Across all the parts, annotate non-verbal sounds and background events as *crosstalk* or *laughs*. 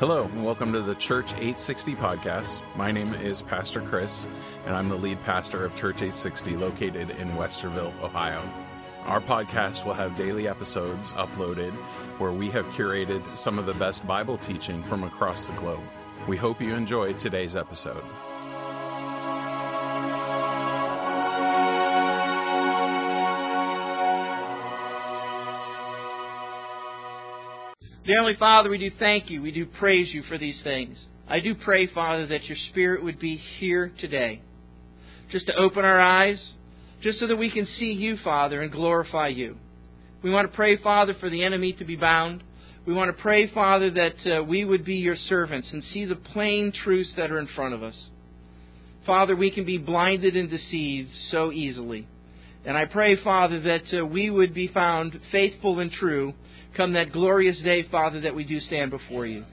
Hello, and welcome to the Church 860 podcast. My name is Pastor Chris, and I'm the lead pastor of Church 860 located in Westerville, Ohio. Our podcast will have daily episodes uploaded where we have curated some of the best Bible teaching from across the globe. We hope you enjoy today's episode. Dear Heavenly Father, we do thank you. We do praise you for these things. I do pray, Father, that your Spirit would be here today, just to open our eyes, just so that we can see you, Father, and glorify you. We want to pray, Father, for the enemy to be bound. We want to pray, Father, that uh, we would be your servants and see the plain truths that are in front of us. Father, we can be blinded and deceived so easily. And I pray, Father, that uh, we would be found faithful and true come that glorious day, Father, that we do stand before you.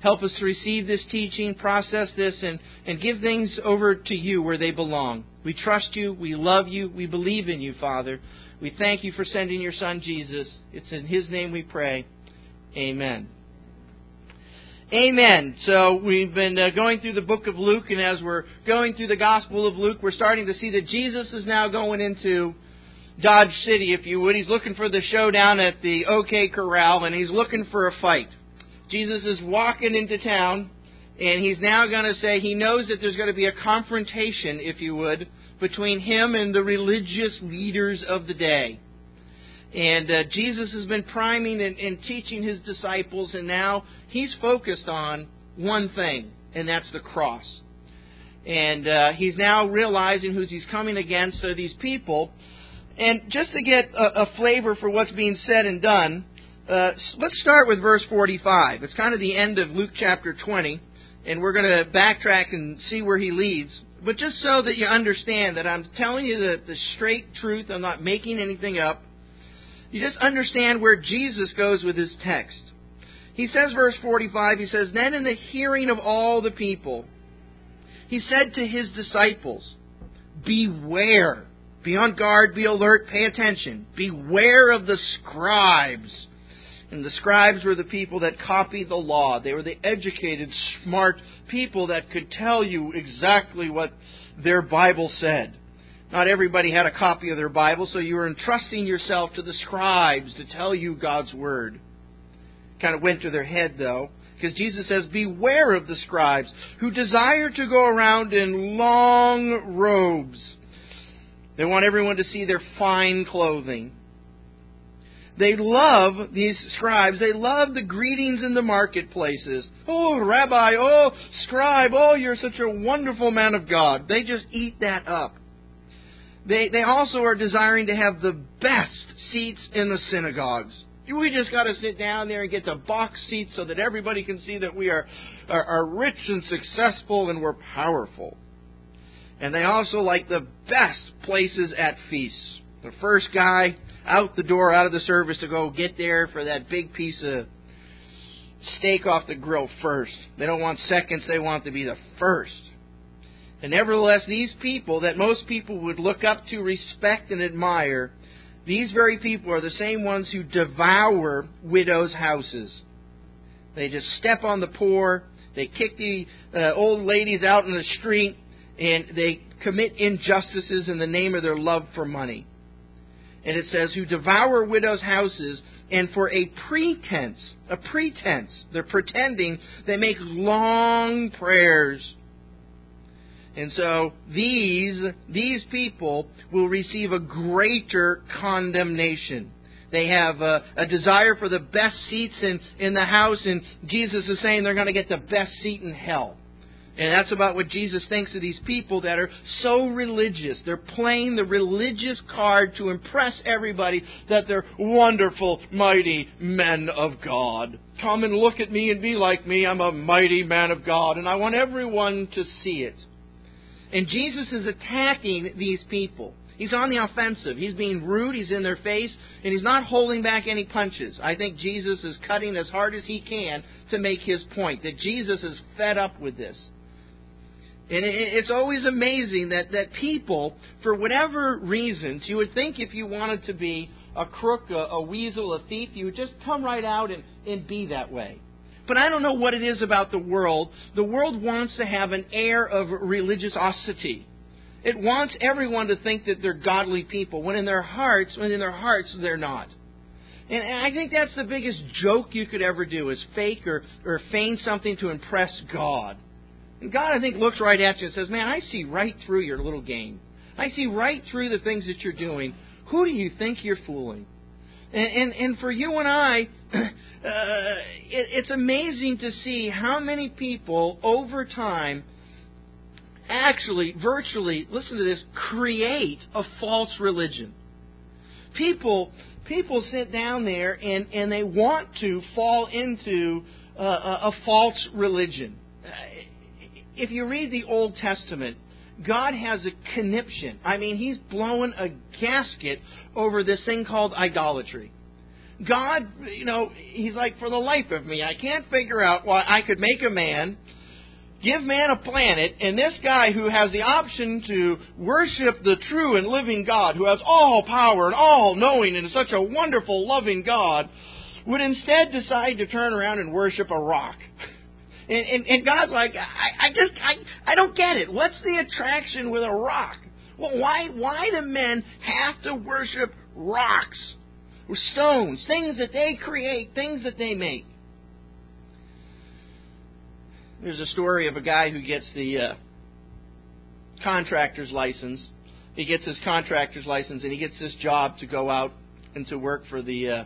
Help us to receive this teaching, process this, and, and give things over to you where they belong. We trust you. We love you. We believe in you, Father. We thank you for sending your Son, Jesus. It's in his name we pray. Amen. Amen. So we've been uh, going through the book of Luke, and as we're going through the Gospel of Luke, we're starting to see that Jesus is now going into Dodge City, if you would. He's looking for the showdown at the OK Corral, and he's looking for a fight. Jesus is walking into town, and he's now going to say he knows that there's going to be a confrontation, if you would, between him and the religious leaders of the day. And uh, Jesus has been priming and, and teaching his disciples, and now he's focused on one thing, and that's the cross. And uh, he's now realizing who he's coming against are these people and just to get a, a flavor for what's being said and done, uh, let's start with verse 45. It's kind of the end of Luke chapter 20, and we're going to backtrack and see where he leads. But just so that you understand that I'm telling you the, the straight truth, I'm not making anything up. You just understand where Jesus goes with his text. He says, verse 45, he says, Then in the hearing of all the people, he said to his disciples, Beware be on guard, be alert, pay attention. Beware of the scribes. And the scribes were the people that copied the law. They were the educated, smart people that could tell you exactly what their Bible said. Not everybody had a copy of their Bible, so you were entrusting yourself to the scribes to tell you God's Word. Kind of went to their head, though, because Jesus says, Beware of the scribes who desire to go around in long robes they want everyone to see their fine clothing. They love, these scribes, they love the greetings in the marketplaces. Oh, Rabbi, oh, scribe, oh, you're such a wonderful man of God. They just eat that up. They, they also are desiring to have the best seats in the synagogues. We just got to sit down there and get the box seats so that everybody can see that we are, are, are rich and successful and we're powerful. And they also like the best places at feasts. The first guy out the door, out of the service to go get there for that big piece of steak off the grill first. They don't want seconds, they want to be the first. And nevertheless, these people that most people would look up to, respect, and admire, these very people are the same ones who devour widows' houses. They just step on the poor, they kick the uh, old ladies out in the street, and they commit injustices in the name of their love for money. And it says, who devour widows' houses, and for a pretense, a pretense, they're pretending, they make long prayers. And so these, these people will receive a greater condemnation. They have a, a desire for the best seats in, in the house, and Jesus is saying they're going to get the best seat in hell. And that's about what Jesus thinks of these people that are so religious. They're playing the religious card to impress everybody that they're wonderful, mighty men of God. Come and look at me and be like me. I'm a mighty man of God, and I want everyone to see it. And Jesus is attacking these people. He's on the offensive. He's being rude. He's in their face, and he's not holding back any punches. I think Jesus is cutting as hard as he can to make his point that Jesus is fed up with this. And it's always amazing that, that people, for whatever reasons, you would think if you wanted to be a crook, a, a weasel, a thief, you would just come right out and, and be that way. But I don't know what it is about the world. The world wants to have an air of religiosity. It wants everyone to think that they're godly people, when in their hearts, when in their hearts they're not. And I think that's the biggest joke you could ever do is fake or, or feign something to impress God. And God, I think, looks right at you and says, Man, I see right through your little game. I see right through the things that you're doing. Who do you think you're fooling? And, and, and for you and I, *clears throat* uh, it, it's amazing to see how many people over time actually, virtually, listen to this, create a false religion. People, people sit down there and, and they want to fall into uh, a, a false religion. Uh, if you read the Old Testament, God has a conniption. I mean, He's blowing a gasket over this thing called idolatry. God, you know, He's like, for the life of me, I can't figure out why I could make a man, give man a planet, and this guy who has the option to worship the true and living God, who has all power and all knowing and is such a wonderful, loving God, would instead decide to turn around and worship a rock. *laughs* And, and, and God's like, I, I just, I, I don't get it. What's the attraction with a rock? Well, why, why do men have to worship rocks or stones, things that they create, things that they make? There's a story of a guy who gets the uh, contractor's license. He gets his contractor's license and he gets this job to go out and to work for the uh,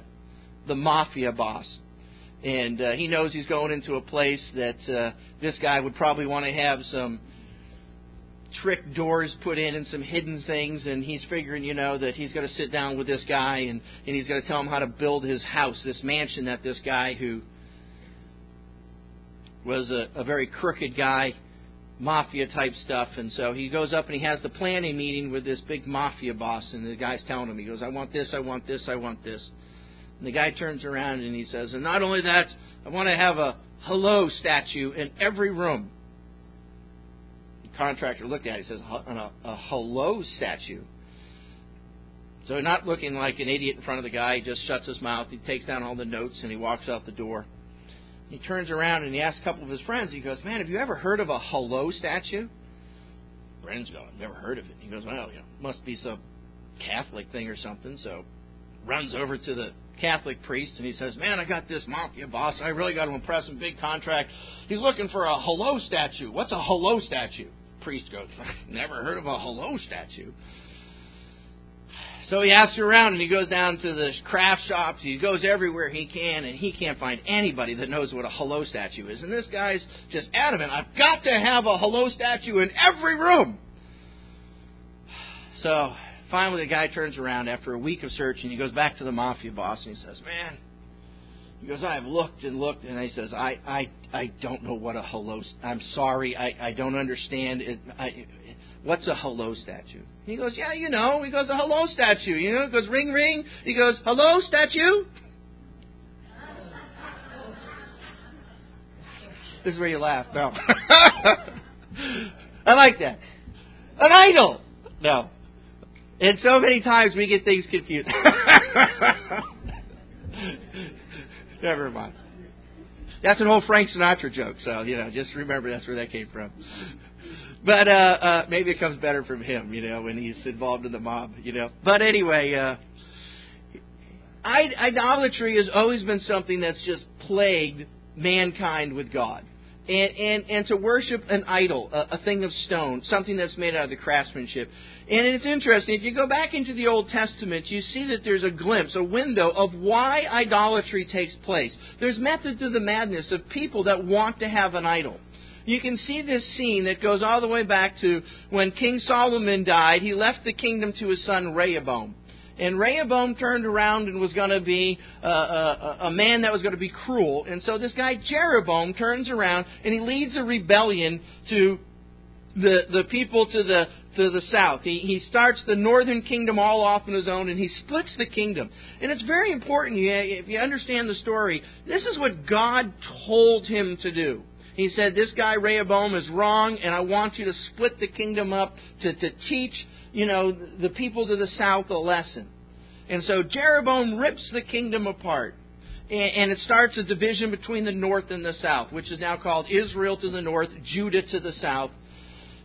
the mafia boss and uh, he knows he's going into a place that uh, this guy would probably want to have some trick doors put in and some hidden things and he's figuring you know that he's going to sit down with this guy and and he's going to tell him how to build his house this mansion that this guy who was a, a very crooked guy mafia type stuff. And so he goes up and he has the planning meeting with this big mafia boss and the guy's telling him he goes i want this i want this i want this and the guy turns around and he says, And not only that, I want to have a hello statue in every room. The contractor looked at it. He says, A, a hello statue. So not looking like an idiot in front of the guy, he just shuts his mouth. He takes down all the notes and he walks out the door. He turns around and he asks a couple of his friends. He goes, "Man, have you ever heard of a hello statue?" Friends go, "I've never heard of it." He goes, "Well, you know, must be some Catholic thing or something." So runs over to the Catholic priest and he says, Man, I got this mafia boss. I really got to impress him. Big contract. He's looking for a hello statue. What's a hello statue? Priest goes, *laughs* Never heard of a hello statue. So he asks around and he goes down to the craft shops. He goes everywhere he can and he can't find anybody that knows what a hello statue is. And this guy's just adamant, I've got to have a hello statue in every room. *sighs* So finally, the guy turns around after a week of searching. He goes back to the mafia boss and he says, "Man," he goes, "I've looked and looked," and he says, "I, I, I don't know what a hello. I'm sorry, I, I don't understand it. I, what's a hello statue?" He goes, "Yeah, you know." He goes, "A hello statue." You know, he goes, "Ring, ring." He goes, "Hello, statue." *laughs* this is where you laugh. No. *laughs* I like that. An idol. No. And so many times we get things confused. *laughs* Never mind. That's an old Frank Sinatra joke, so you know, just remember that's where that came from. But uh, uh, maybe it comes better from him, you know, when he's involved in the mob, you know. But anyway, uh, idolatry has always been something that's just plagued mankind with God and, and, and to worship an idol, a, a, thing of stone, something that's made out of the craftsmanship. And it's interesting, if you go back into the Old Testament, you see that there's a glimpse, a window of why idolatry takes place. There's method to the madness of people that want to have an idol. You can see this scene that goes all the way back to when King Solomon died. He left the kingdom to his son Rehoboam. And Rehoboam turned around and was going to be uh, a, a man that was going to be cruel. And so this guy Jeroboam turns around and he leads a rebellion to the the people to the to the south. He he starts the northern kingdom all off on his own, and he splits the kingdom. And it's very important if you understand the story. This is what God told him to do. He said, "This guy Rehoboam is wrong, and I want you to split the kingdom up to to teach you know, the people to the south a lesson. And so Jeroboam rips the kingdom apart. and it starts a division between the north and the south, which is now called Israel to the north, Judah to the south.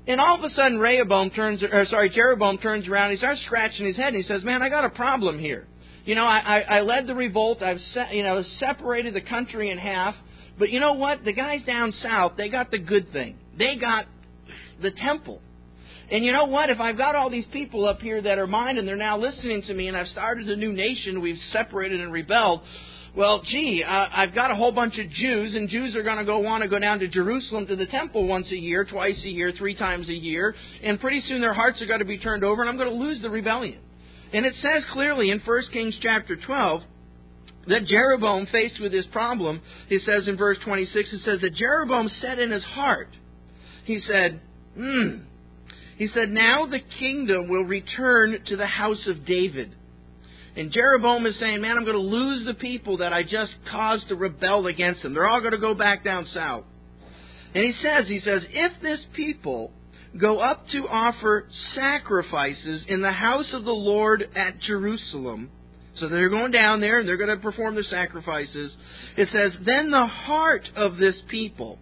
And all of a sudden, Rehoboam turns, or sorry, Jeroboam turns around. He starts scratching his head, and he says, "Man, I got a problem here. You know, I, I, I led the revolt. I've, se- you know, separated the country in half. But you know what? The guys down south, they got the good thing. They got the temple. And you know what? If I've got all these people up here that are mine and they're now listening to me and I've started a new nation, we've separated and rebelled, well, gee, uh, I've got a whole bunch of Jews, and Jews are going to go want to go down to Jerusalem to the temple once a year, twice a year, three times a year, and pretty soon their hearts are going to be turned over, and I'm going to lose the rebellion. And it says clearly in 1 Kings chapter 12 that Jeroboam, faced with this problem, he says in verse 26, it says that Jeroboam said in his heart, he said, hmm, he said, now the kingdom will return to the house of David and Jeroboam is saying, Man, I'm going to lose the people that I just caused to rebel against them. They're all going to go back down south. And he says, He says, if this people go up to offer sacrifices in the house of the Lord at Jerusalem, so they're going down there and they're going to perform the sacrifices. It says, then the heart of this people,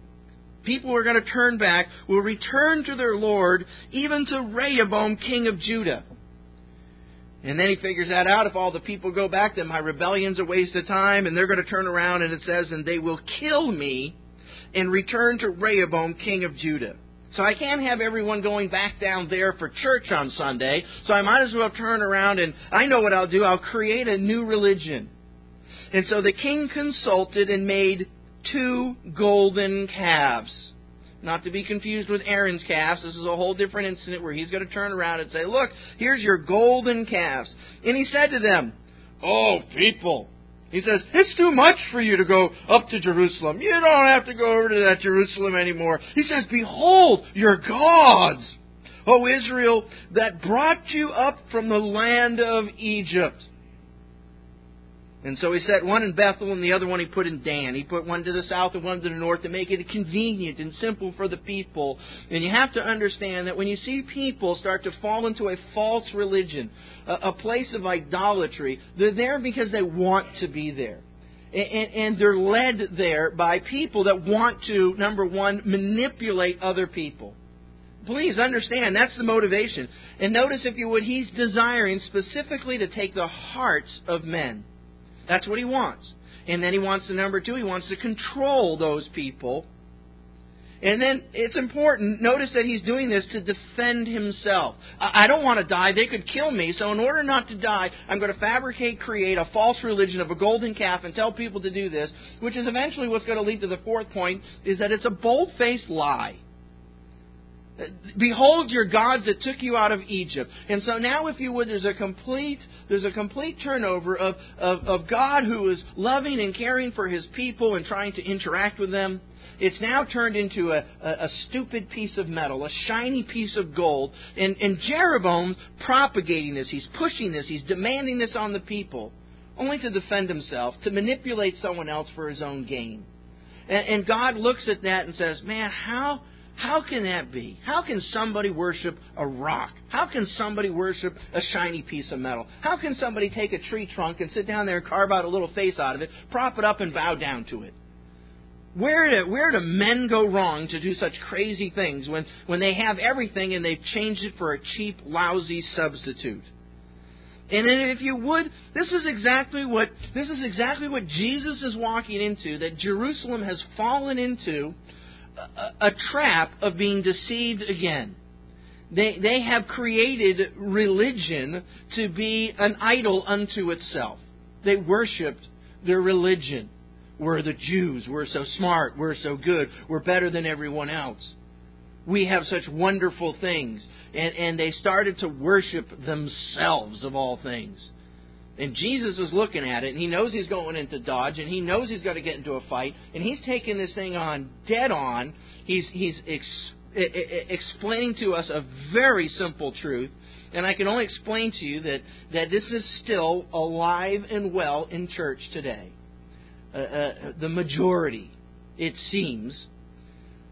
people who are going to turn back, will return to their Lord, even to Rehoboam, king of Judah. And then he figures that out. If all the people go back, then my rebellion's a waste of time, and they're going to turn around, and it says, and they will kill me and return to Rehoboam, king of Judah. So I can't have everyone going back down there for church on Sunday, so I might as well turn around and I know what I'll do. I'll create a new religion. And so the king consulted and made two golden calves. Not to be confused with Aaron's calves. This is a whole different incident where he's going to turn around and say, Look, here's your golden calves. And he said to them, Oh, people. He says, It's too much for you to go up to Jerusalem. You don't have to go over to that Jerusalem anymore. He says, Behold, your gods, O Israel, that brought you up from the land of Egypt. And so he set one in Bethel and the other one he put in Dan. He put one to the south and one to the north to make it convenient and simple for the people. And you have to understand that when you see people start to fall into a false religion, a, place of idolatry, they're there because they want to be there. And they're led there by people that want to, number one, manipulate other people. Please understand, that's the motivation. And notice, if you would, he's desiring specifically to take the hearts of men. That's what he wants. And then he wants the number two, he wants to control those people. And then it's important, notice that he's doing this to defend himself. I don't want to die. They could kill me. So, in order not to die, I'm going to fabricate, create a false religion of a golden calf and tell people to do this, which is eventually what's going to lead to the fourth point is that it's a bold faced lie. Behold your gods that took you out of Egypt. And so now, if you would, there's a complete, there's a complete turnover of, of, of God who is loving and caring for his people and trying to interact with them. It's now turned into a, a, a stupid piece of metal, a shiny piece of gold. And, and Jeroboam's propagating this. He's pushing this. He's demanding this on the people, only to defend himself, to manipulate someone else for his own gain. And, and God looks at that and says, Man, how how can that be? How can somebody worship a rock? How can somebody worship a shiny piece of metal? How can somebody take a tree trunk and sit down there and carve out a little face out of it, prop it up, and bow down to it? Where do, where do men go wrong to do such crazy things when, when they have everything and they've changed it for a cheap, lousy substitute? And if you would, this is exactly what this is exactly what Jesus is walking into, that Jerusalem has fallen into a, trap of being deceived again. They, they have created religion to be an idol unto itself. They worshiped their religion. We're the Jews. We're so smart. We're so good. We're better than everyone else. We have such wonderful things. And, and they started to worship themselves, of all things. And Jesus is looking at it, and he knows he's going into Dodge, and he knows he's got to get into a fight, and he's taking this thing on dead on. He's, he's ex- explaining to us a very simple truth, and I can only explain to you that, that this is still alive and well in church today. Uh, uh, the majority, it seems,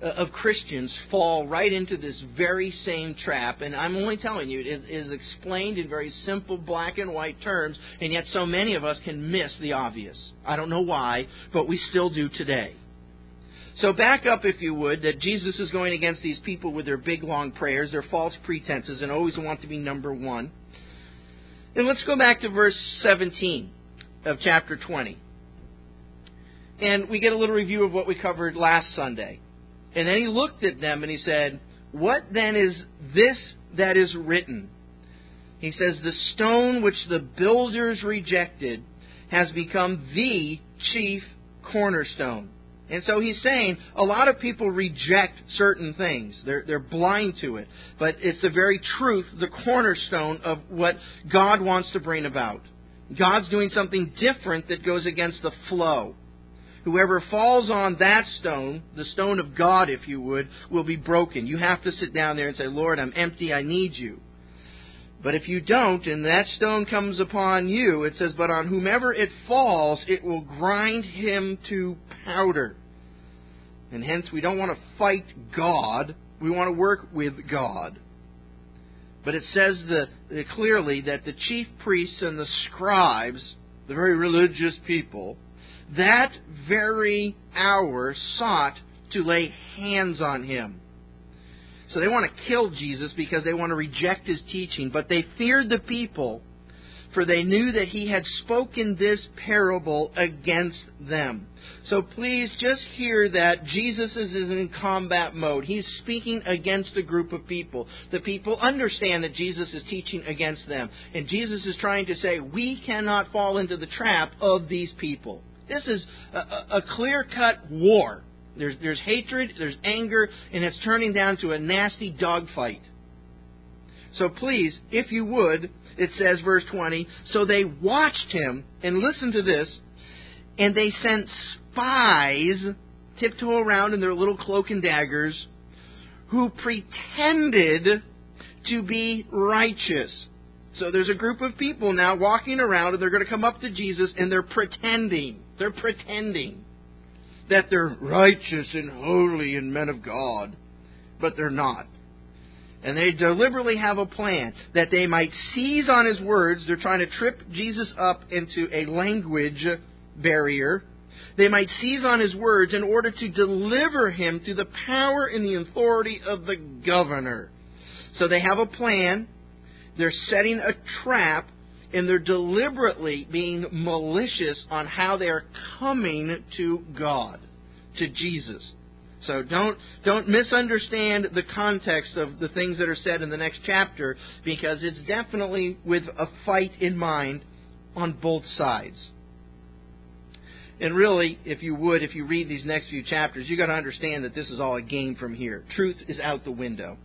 Uh, of Christians fall right into this very same trap, and I'm only telling you, it is explained in very simple black and white terms, and yet so many of us can miss the obvious. I don't know why, but we still do today. So back up, if you would, that Jesus is going against these people with their big long prayers, their false pretenses, and always want to be number one. And let's go back to verse 17 of chapter 20. And we get a little review of what we covered last Sunday. And then he looked at them and he said, What then is this that is written? He says, The stone which the builders rejected has become the chief cornerstone. And so he's saying a lot of people reject certain things. They're, they're blind to it. But it's the very truth, the cornerstone of what God wants to bring about. God's doing something different that goes against the flow. Whoever falls on that stone, the stone of God, if you would, will be broken. You have to sit down there and say, Lord, I'm empty, I need you. But if you don't, and that stone comes upon you, it says, But on whomever it falls, it will grind him to powder. And hence, we don't want to fight God. We want to work with God. But it says the, clearly that the chief priests and the scribes, the very religious people, that very hour sought to lay hands on him. So they want to kill Jesus because they want to reject his teaching, but they feared the people, for they knew that he had spoken this parable against them. So please just hear that Jesus is in combat mode. He's speaking against a group of people. The people understand that Jesus is teaching against them. And Jesus is trying to say, we cannot fall into the trap of these people. This is a, a clear cut war. There's, there's hatred, there's anger, and it's turning down to a nasty dogfight. So please, if you would, it says, verse 20, so they watched him, and listen to this, and they sent spies tiptoe around in their little cloak and daggers who pretended to be righteous. So there's a group of people now walking around, and they're going to come up to Jesus, and they're pretending. They're pretending that they're righteous and holy and men of God, but they're not. And they deliberately have a plan that they might seize on his words. They're trying to trip Jesus up into a language barrier. They might seize on his words in order to deliver him to the power and the authority of the governor. So they have a plan. They're setting a trap and they're deliberately being malicious on how they are coming to God, to Jesus. So don't don't misunderstand the context of the things that are said in the next chapter because it's definitely with a fight in mind on both sides. And really, if you would, if you read these next few chapters, you've got to understand that this is all a game from here. Truth is out the window.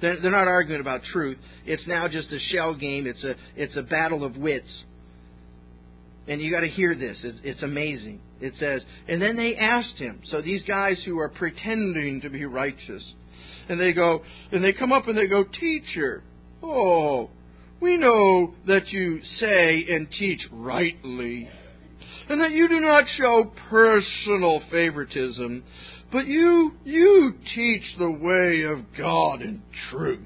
They're, they're not arguing about truth. It's now just a shell game. It's a it's a battle of wits. And you got to hear this. It's, it's amazing. It says, and then they asked him. So these guys who are pretending to be righteous, and they go, and they come up and they go, teacher, oh, we know that you say and teach rightly, and that you do not show personal favoritism, but you, you teach the way of God in truth.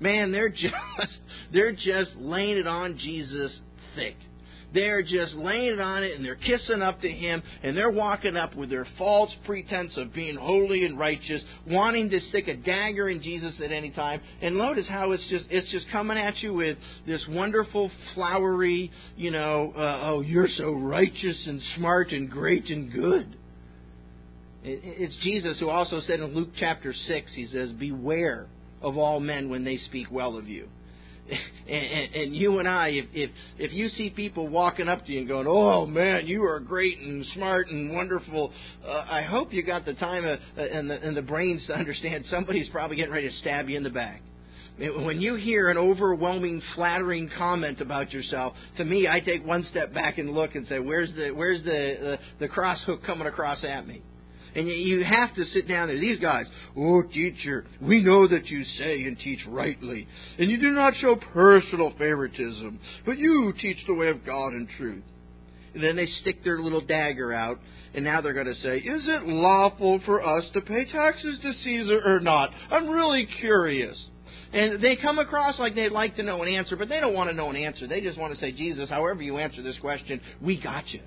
Man, they're just, *laughs* they're just laying it on Jesus thick. They're just laying it on it and they're kissing up to him and they're walking up with their false pretense of being holy and righteous, wanting to stick a dagger in Jesus at any time. And notice how it's just it's just coming at you with this wonderful flowery, you know, uh, oh you're so righteous and smart and great and good. It's Jesus who also said in Luke chapter 6, he says, Beware of all men when they speak well of you. *laughs* And, and, and you and I, if, if if you see people walking up to you and going, "Oh man, you are great and smart and wonderful," uh, I hope you got the time uh, and the and the brains to understand somebody's probably getting ready to stab you in the back. When you hear an overwhelming, flattering comment about yourself, to me, I take one step back and look and say, "Where's the where's the uh, the cross hook coming across at me?" And you have to sit down there. These guys, oh, teacher, we know that you say and teach rightly, and you do not show personal favoritism, but you teach the way of God and truth. And then they stick their little dagger out, and now they're going to say, Is it lawful for us to pay taxes to Caesar or not? I'm really curious. And they come across like they'd like to know an answer, but they don't want to know an answer. They just want to say, Jesus, however you answer this question, we got you.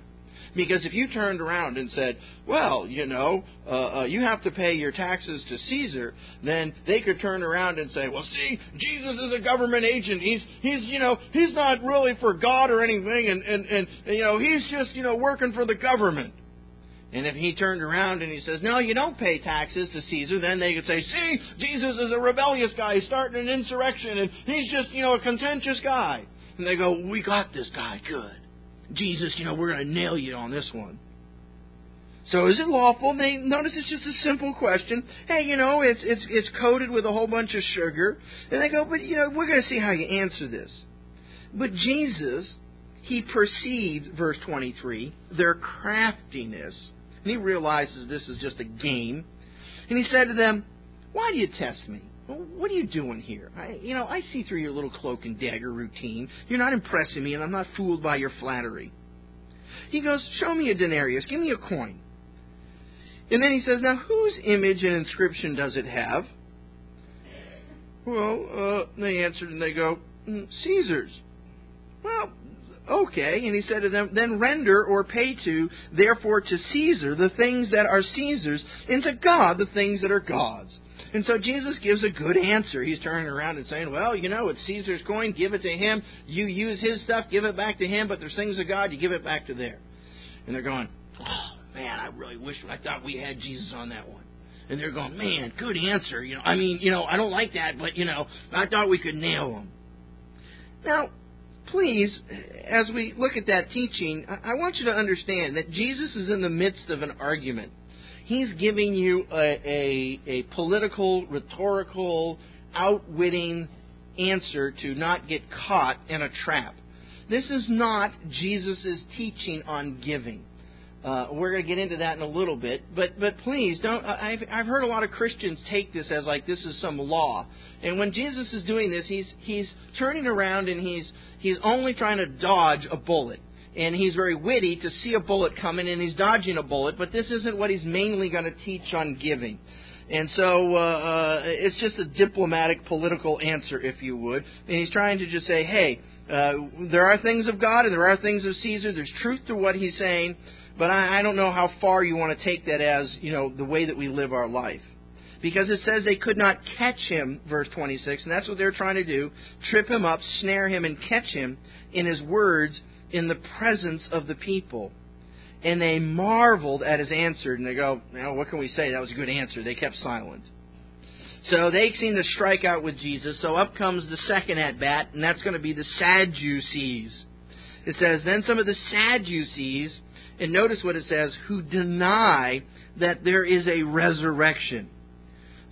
Because if you turned around and said, well, you know, uh, uh, you have to pay your taxes to Caesar, then they could turn around and say, well, see, Jesus is a government agent. He's, he's, you know, he's not really for God or anything, and, and, and, you know, he's just, you know, working for the government. And if he turned around and he says, No, you don't pay taxes to Caesar, then they could say, See, Jesus is a rebellious guy. He's starting an insurrection, and he's just, you know, a contentious guy. And they go, We got this guy. Good. Jesus, you know, we're going to nail you on this one. So is it lawful? They notice it's just a simple question. Hey, you know, it's it's it's coated with a whole bunch of sugar, and they go, but you know, we're going to see how you answer this. But Jesus, he perceived, verse twenty-three, their craftiness, and he realizes this is just a game, and he said to them, "Why do you test me? What are you doing here? I, you know, I see through your little cloak and dagger routine. You're not impressing me, and I'm not fooled by your flattery. He goes, Show me a denarius. Give me a coin. And then he says, Now, whose image and inscription does it have? Well, uh, they answered and they go, mm, Caesar's. Well, okay. And he said to them, Then render or pay to, therefore to Caesar, the things that are Caesar's, and to God the things that are God's. And so Jesus gives a good answer. He's turning around and saying, Well, you know, it's Caesar's coin, give it to him. You use his stuff, give it back to him, but there's things of God, you give it back to there. And they're going, Oh, man, I really wish I thought we had Jesus on that one. And they're going, Man, good answer. You know, I mean, you know, I don't like that, but you know, I thought we could nail him. Now, please, as we look at that teaching, I want you to understand that Jesus is in the midst of an argument. He's giving you a, a, a political, rhetorical, outwitting answer to not get caught in a trap. This is not Jesus' teaching on giving. Uh, we're going to get into that in a little bit, but but please don't. I've I've heard a lot of Christians take this as like this is some law, and when Jesus is doing this, he's he's turning around and he's he's only trying to dodge a bullet and he's very witty to see a bullet coming and he's dodging a bullet, but this isn't what he's mainly going to teach on giving. And so uh, uh, it's just a diplomatic, political answer, if you would. And he's trying to just say, hey, uh, there are things of God and there are things of Caesar. There's truth to what he's saying, but I, I don't know how far you want to take that as, you know, the way that we live our life. Because it says they could not catch him, verse 26, and that's what they're trying to do trip him up, snare him, and catch him in his words in the presence of the people. And they marveled at his answer, and they go, now, what can we say? That was a good answer. They kept silent. So they seem to strike out with Jesus. So up comes the second at bat, and that's going to be the Sadducees. It says, Then some of the Sadducees, and notice what it says, who deny that there is a resurrection.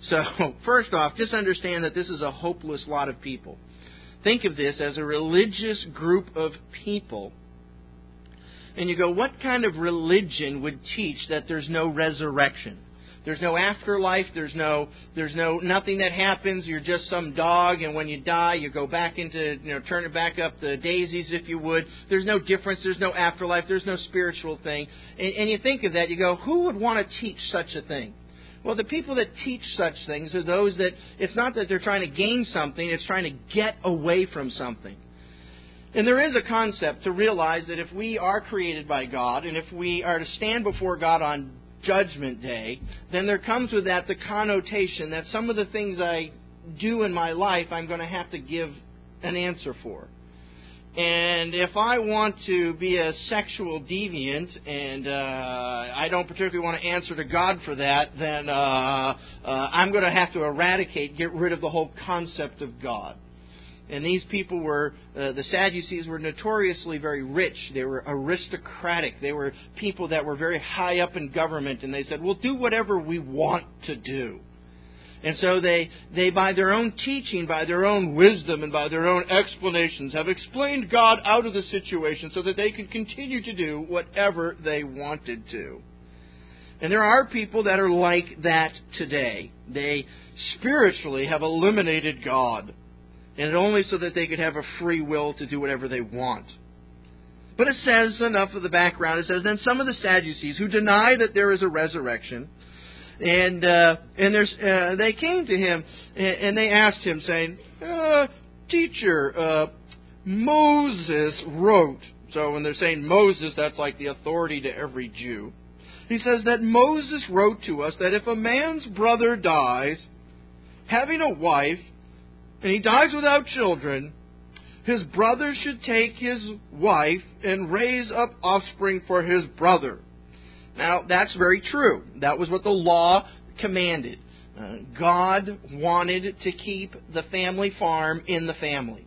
So, *laughs* first off, just understand that this is a hopeless lot of people. Think of this as a religious group of people. And you go, what kind of religion would teach that there's no resurrection? There's no afterlife. There's no, there's no, nothing that happens. You're just some dog, and when you die, you go back into, you know, turn it back up the daisies, if you would. There's no difference. There's no afterlife. There's no spiritual thing. And, and you think of that, you go, who would want to teach such a thing? Well, the people that teach such things are those that it's not that they're trying to gain something, it's trying to get away from something. And there is a concept to realize that if we are created by God and if we are to stand before God on Judgment Day, then there comes with that the connotation that some of the things I do in my life I'm going to have to give an answer for. And if I want to be a sexual deviant and uh, I don't particularly want to answer to God for that, then uh, uh, I'm going to have to eradicate, get rid of the whole concept of God. And these people were, uh, the Sadducees were notoriously very rich. They were aristocratic. They were people that were very high up in government. And they said, we'll do whatever we want to do. And so they, they, by their own teaching, by their own wisdom, and by their own explanations, have explained God out of the situation so that they could continue to do whatever they wanted to. And there are people that are like that today. They spiritually have eliminated God, and only so that they could have a free will to do whatever they want. But it says enough of the background. It says, Then some of the Sadducees who deny that there is a resurrection, and uh, and there's, uh, they came to him and, and they asked him, saying, uh, Teacher, uh, Moses wrote. So when they're saying Moses, that's like the authority to every Jew. He says that Moses wrote to us that if a man's brother dies, having a wife, and he dies without children, his brother should take his wife and raise up offspring for his brother. Now, that's very true. That was what the law commanded. Uh, God wanted to keep the family farm in the family.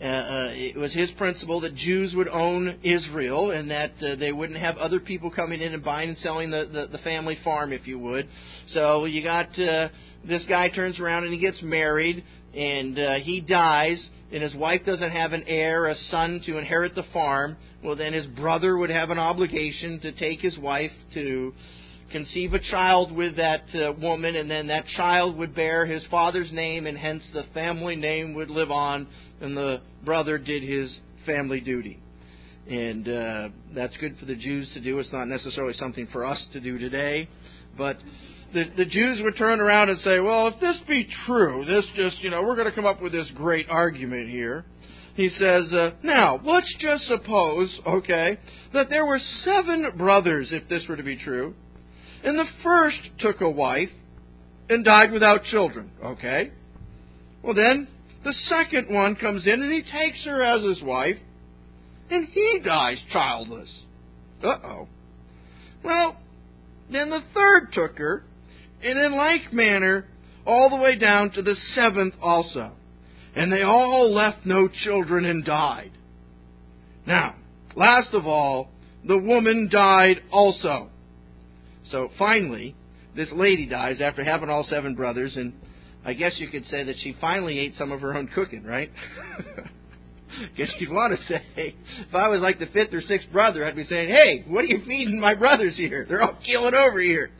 Uh, uh, it was his principle that Jews would own Israel and that uh, they wouldn't have other people coming in and buying and selling the, the, the family farm, if you would. So you got uh, this guy turns around and he gets married and uh, he dies and his wife doesn't have an heir, a son to inherit the farm. Well, then his brother would have an obligation to take his wife to conceive a child with that uh, woman, and then that child would bear his father's name, and hence the family name would live on, and the brother did his family duty. And uh, that's good for the Jews to do. It's not necessarily something for us to do today, but the, the Jews would turn around and say, well, if this be true, this just, you know, we're going to come up with this great argument here. He says, uh, now, let's just suppose, okay, that there were seven brothers, if this were to be true, and the first took a wife and died without children. Okay? Well, then, the second one comes in and he takes her as his wife, and he dies childless. Uh oh. Well, then the third took her, and in like manner, all the way down to the seventh also. And they all left no children and died. Now, last of all, the woman died also. So finally, this lady dies after having all seven brothers, and I guess you could say that she finally ate some of her own cooking, right? *laughs* guess you'd want to say, if I was like the fifth or sixth brother, I'd be saying, hey, what are you feeding my brothers here? They're all killing over here.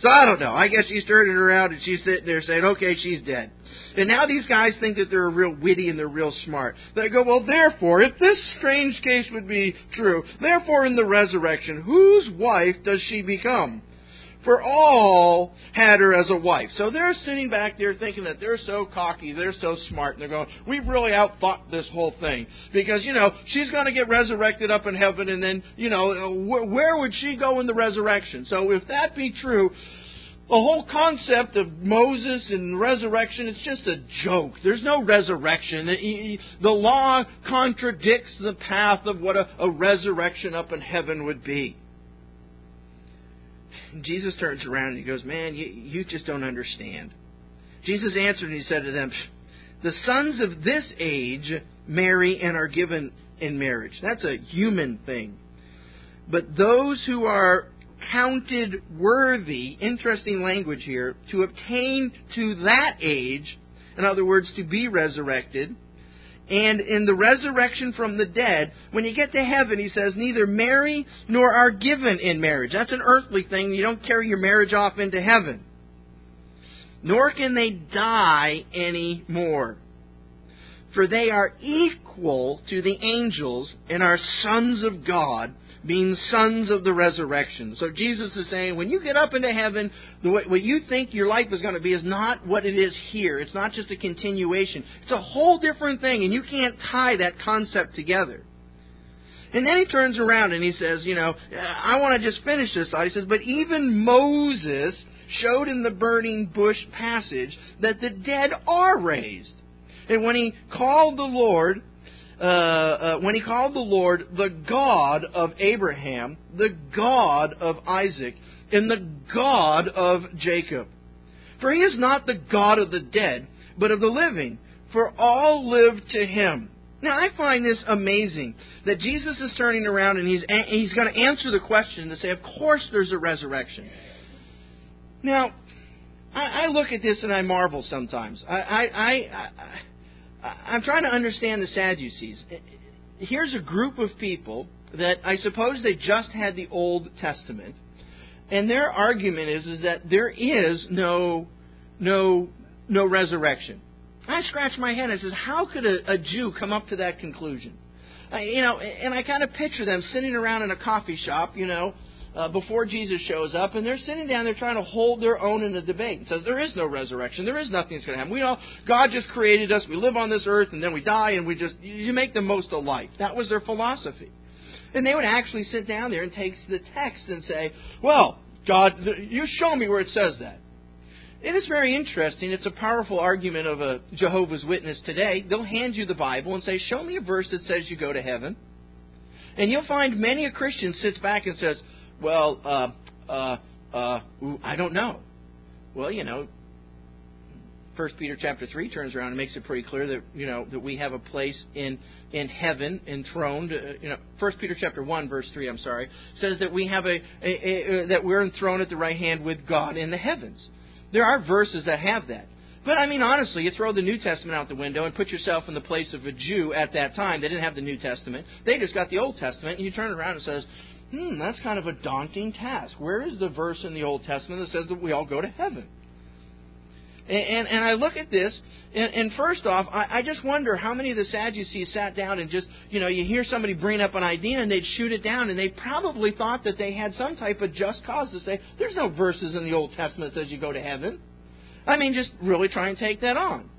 So I don't know. I guess she's turning around and she's sitting there saying, okay, she's dead. And now these guys think that they're real witty and they're real smart. They go, well, therefore, if this strange case would be true, therefore in the resurrection, whose wife does she become? For all had her as a wife. So they're sitting back there thinking that they're so cocky, they're so smart, and they're going, we've really outthought this whole thing. Because, you know, she's going to get resurrected up in heaven, and then, you know, where would she go in the resurrection? So if that be true, the whole concept of Moses and resurrection, it's just a joke. There's no resurrection. The law contradicts the path of what a, a resurrection up in heaven would be. Jesus turns around and he goes, Man, you, you just don't understand. Jesus answered and he said to them, The sons of this age marry and are given in marriage. That's a human thing. But those who are counted worthy, interesting language here, to obtain to that age, in other words, to be resurrected, and in the resurrection from the dead, when you get to heaven, he says, neither marry nor are given in marriage. That's an earthly thing. You don't carry your marriage off into heaven. Nor can they die any more. For they are equal to the angels and are sons of God being sons of the resurrection. So Jesus is saying, when you get up into heaven, what you think your life is going to be is not what it is here. It's not just a continuation. It's a whole different thing, and you can't tie that concept together. And then he turns around and he says, you know, I want to just finish this. He says, but even Moses showed in the burning bush passage that the dead are raised. And when he called the Lord, uh, uh, when he called the Lord the God of Abraham, the God of Isaac, and the God of Jacob. For he is not the God of the dead, but of the living, for all live to him. Now I find this amazing that Jesus is turning around and he's he's going to answer the question to say, of course there's a resurrection. Now, I, I look at this and I marvel sometimes. I, I, I I'm trying to understand the Sadducees. Here's a group of people that I suppose they just had the Old Testament, and their argument is is that there is no no no resurrection. I scratch my head and says, how could a, a Jew come up to that conclusion? I, you know, and I kind of picture them sitting around in a coffee shop, you know, uh, before Jesus shows up, and they're sitting down there trying to hold their own in the debate and says there is no resurrection, there is nothing that's going to happen. We know God just created us, we live on this earth, and then we die, and we just you make the most of life. That was their philosophy, and they would actually sit down there and take the text and say, well, God, you show me where it says that. It is very interesting. It's a powerful argument of a Jehovah's Witness today. They'll hand you the Bible and say, Show me a verse that says you go to heaven. And you'll find many a Christian sits back and says, Well, uh, uh, uh, I don't know. Well, you know, First Peter chapter three turns around and makes it pretty clear that you know that we have a place in in heaven enthroned. Uh, you know, First Peter chapter one verse three. I'm sorry, says that we have a, a, a, that we're enthroned at the right hand with God in the heavens. There are verses that have that. But I mean, honestly, you throw the New Testament out the window and put yourself in the place of a Jew at that time. They didn't have the New Testament. They just got the Old Testament. And you turn around and says, hmm, that's kind of a daunting task. Where is the verse in the Old Testament that says that we all go to heaven? And, and, and I look at this, and, and first off, I, I just wonder how many of the Sadducees sat down and just, you know, you hear somebody bring up an idea and they'd shoot it down, and they probably thought that they had some type of just cause to say, there's no verses in the Old Testament that says you go to heaven. I mean, just really try and take that on.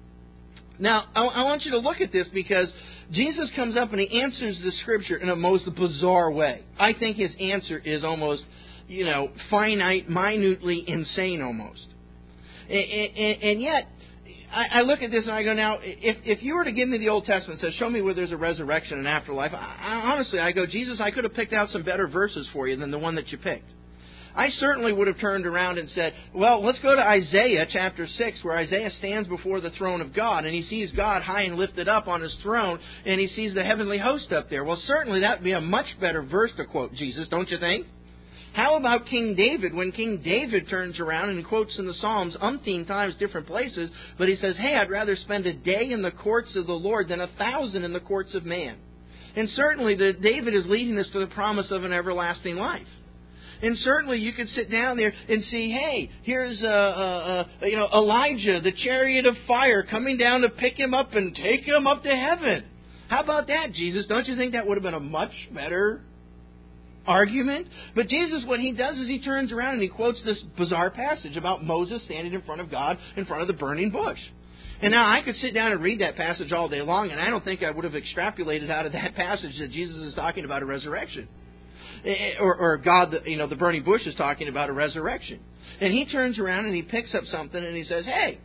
Now, I, I want you to look at this because Jesus comes up and he answers the scripture in a most bizarre way. I think his answer is almost, you know, finite, minutely insane almost. And, and, and yet, I, I look at this and I go, now, if, if you were to give me the Old Testament and says, show me where there's a resurrection and afterlife, I, I, honestly, I go, Jesus, I could have picked out some better verses for you than the one that you picked. I certainly would have turned around and said, well, let's go to Isaiah chapter 6, where Isaiah stands before the throne of God, and he sees God high and lifted up on his throne, and he sees the heavenly host up there. Well, certainly that would be a much better verse to quote Jesus, don't you think? How about King David when King David turns around and quotes in the Psalms umpteen times different places, but he says, Hey, I'd rather spend a day in the courts of the Lord than a thousand in the courts of man. And certainly the, David is leading us to the promise of an everlasting life. And certainly you could sit down there and see, hey, here's uh, uh, uh, you know Elijah, the chariot of fire, coming down to pick him up and take him up to heaven. How about that, Jesus? Don't you think that would have been a much better argument. But Jesus, what he does is he turns around and he quotes this bizarre passage about Moses standing in front of God in front of the burning bush. And now I could sit down and read that passage all day long, and I don't think I would have extrapolated out of that *laughs* passage that Jesus is talking about a resurrection. Eh, or, or God, you know, the burning bush is talking about a resurrection. And he turns around and he picks up something and he says, hey,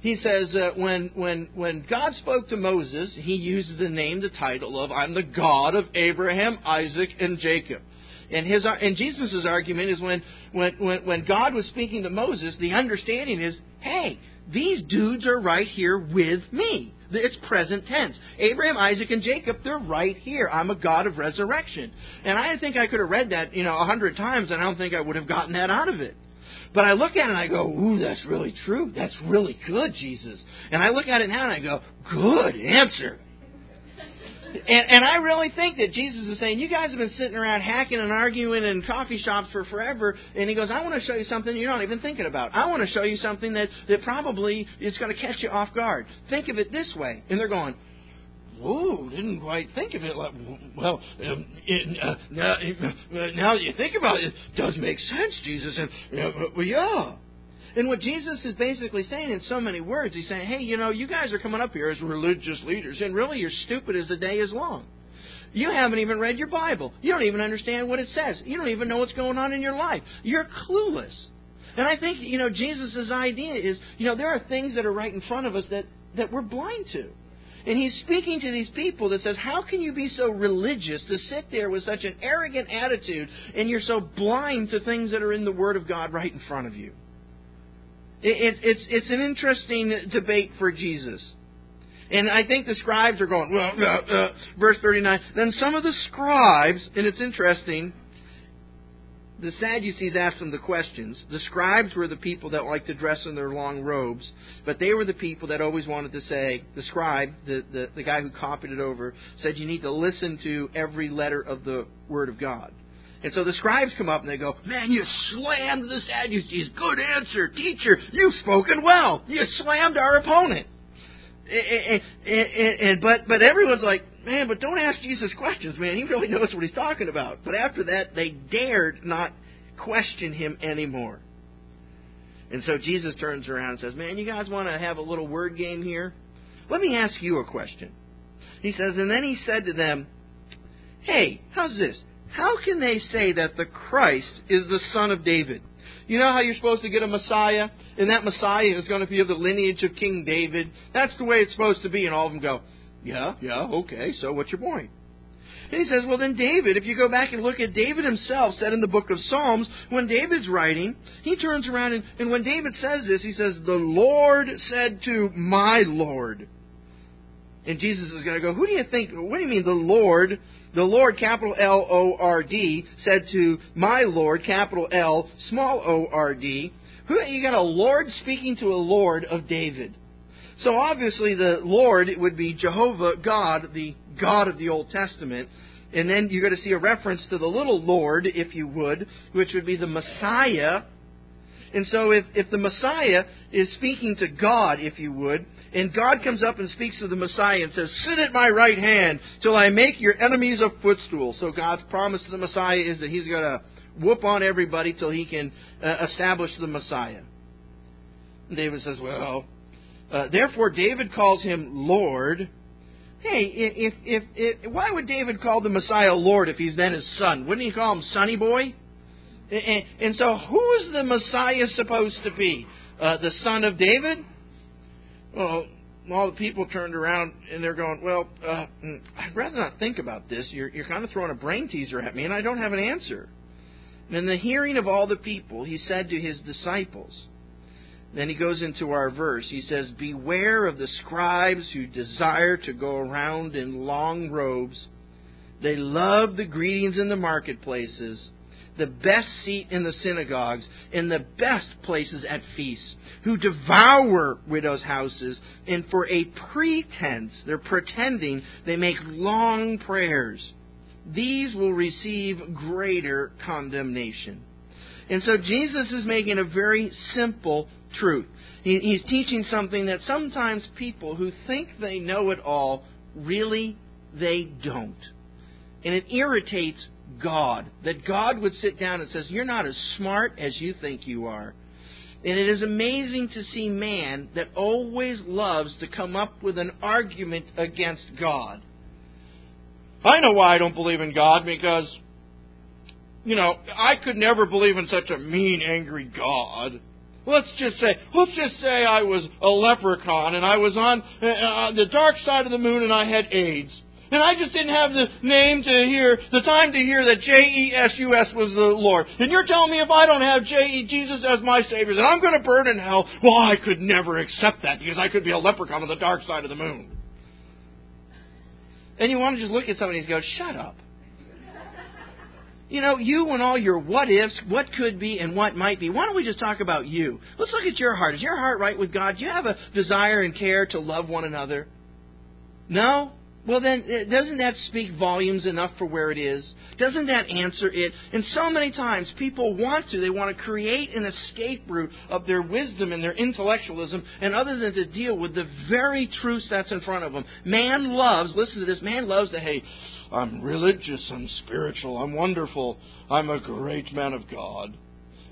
he says uh, when when when God spoke to Moses, he used the name, the title of "I'm the God of Abraham, Isaac, and Jacob." And his and Jesus's argument is when, when when when God was speaking to Moses, the understanding is, hey, these dudes are right here with me. It's present tense. Abraham, Isaac, and Jacob, they're right here. I'm a God of resurrection. And I think I could have read that, you know, a hundred times, and I don't think I would have gotten that out of it. But I look at it and I go, ooh, that's really true. That's really good, Jesus. And I look at it now and I go, good answer. And, and I really think that Jesus is saying, you guys have been sitting around hacking and arguing in coffee shops for forever. And he goes, I want to show you something you're not even thinking about. I want to show you something that, that probably is going to catch you off guard. Think of it this way. And they're going, whoa, didn't quite think of it like, well, um, it, uh, now, uh, *laughs* now that you think about it, it does make sense, Jesus. And, uh, well, yeah. And what Jesus is basically saying in so many words, he's saying, hey, you know, you guys are coming up here as religious leaders, and really you're stupid as the day is long. You haven't even read your Bible. You don't even understand what it says. You don't even know what's going on in your life. You're clueless. And I think, you know, Jesus' idea is, you know, there are things that are right in front of us that, that we're blind to. And he's speaking to these people that says, How can you be so religious to sit there with such an arrogant attitude and you're so blind to things that are in the Word of God right in front of you? It, it, it's, it's an interesting debate for Jesus. And I think the scribes are going, well, uh, uh, verse 39. Then some of the scribes, and it's interesting, the Sadducees asked them the questions. The scribes were the people that liked to dress in their long robes, but they were the people that always wanted to say, the scribe, the, the, the guy who copied it over, said you need to listen to every letter of the Word of God. And so the scribes come up and they go, Man, you slammed the Sadducees. Good answer, teacher. You've spoken well. You slammed our opponent. and, and, and, but but everyone's like, man, but don't ask Jesus questions, man. He really knows what he's talking about. But after that, they dared not question him anymore. And so Jesus turns around and says, Man, you guys want to have a little word game here? Let me ask you a question. He says, And then he said to them, Hey, how's this? How can they say that the Christ is the son of David? You know how you're supposed to get a Messiah? And that Messiah is going to be of the lineage of King David? That's the way it's supposed to be. And all of them go, Yeah, yeah, okay, so what's your point? And he says, well, then David, if you go back and look at David himself, said in the book of Psalms, when David's writing, he turns around and, and when David says this, he says, the Lord said to my Lord. And Jesus is going to go, who do you think, what do you mean the Lord? The Lord, capital L O R D, said to my Lord, capital L, small O R D. Who, you got a Lord speaking to a Lord of David. So obviously the Lord would be Jehovah God, the God of the Old Testament. And then you're going to see a reference to the little Lord, if you would, which would be the Messiah. And so if, if the Messiah is speaking to God, if you would, and God comes up and speaks to the Messiah and says, Sit at my right hand till I make your enemies a footstool. So God's promise to the Messiah is that he's going to whoop on everybody till he can uh, establish the Messiah. And David says, Well, uh, therefore David calls him Lord Hey, if, if, if, why would David call the Messiah Lord if he's then his son? Wouldn't he call him Sonny Boy? And, and so, who is the Messiah supposed to be? Uh, the son of David? Well, all the people turned around and they're going, Well, uh, mm, I'd rather not think about this. You're, you're kind of throwing a brain teaser at me, and I don't have an answer. And in the hearing of all the people, he said to his disciples, then he goes into our verse. He says, Beware of the scribes who desire to go around in long robes. They love the greetings in the marketplaces, the best seat in the synagogues, in the best places at feasts, who devour widows' houses, and for a pretense, they're pretending, they make long prayers. These will receive greater condemnation. And so Jesus is making a very simple truth. he's teaching something that sometimes people who think they know it all really they don't. And it irritates God that God would sit down and says, "You're not as smart as you think you are." And it is amazing to see man that always loves to come up with an argument against God. I know why I don't believe in God because you know, I could never believe in such a mean, angry God. Let's just say, let's just say I was a leprechaun and I was on uh, uh, the dark side of the moon and I had AIDS. And I just didn't have the name to hear, the time to hear that J-E-S-U-S was the Lord. And you're telling me if I don't have J-E, Jesus as my Savior, that I'm going to burn in hell? Well, I could never accept that because I could be a leprechaun on the dark side of the moon. And you want to just look at somebody and go, shut up. You know, you and all your what ifs, what could be, and what might be. Why don't we just talk about you? Let's look at your heart. Is your heart right with God? Do you have a desire and care to love one another? No? Well, then, uh, doesn't that speak volumes enough for where it is? Doesn't that answer it? And so many times people want to. They want to create an escape route of their wisdom and their intellectualism, and other than to deal with the very truth that's in front of them. Man loves, listen to this, man loves to, hey, I'm religious, I'm spiritual, I'm wonderful, I'm a great man of God.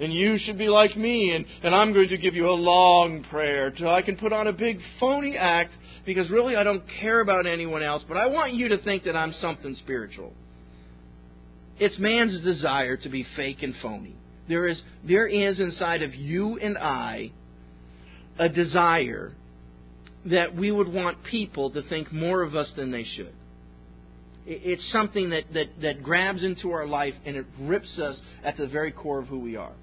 And you should be like me, and, and I'm going to give you a long prayer till I can put on a big phony act because really I don't care about anyone else, but I want you to think that I'm something spiritual. It's man's desire to be fake and phony. There is, there is inside of you and I a desire that we would want people to think more of us than they should. It's something that, that, that grabs into our life and it rips us at the very core of who we are.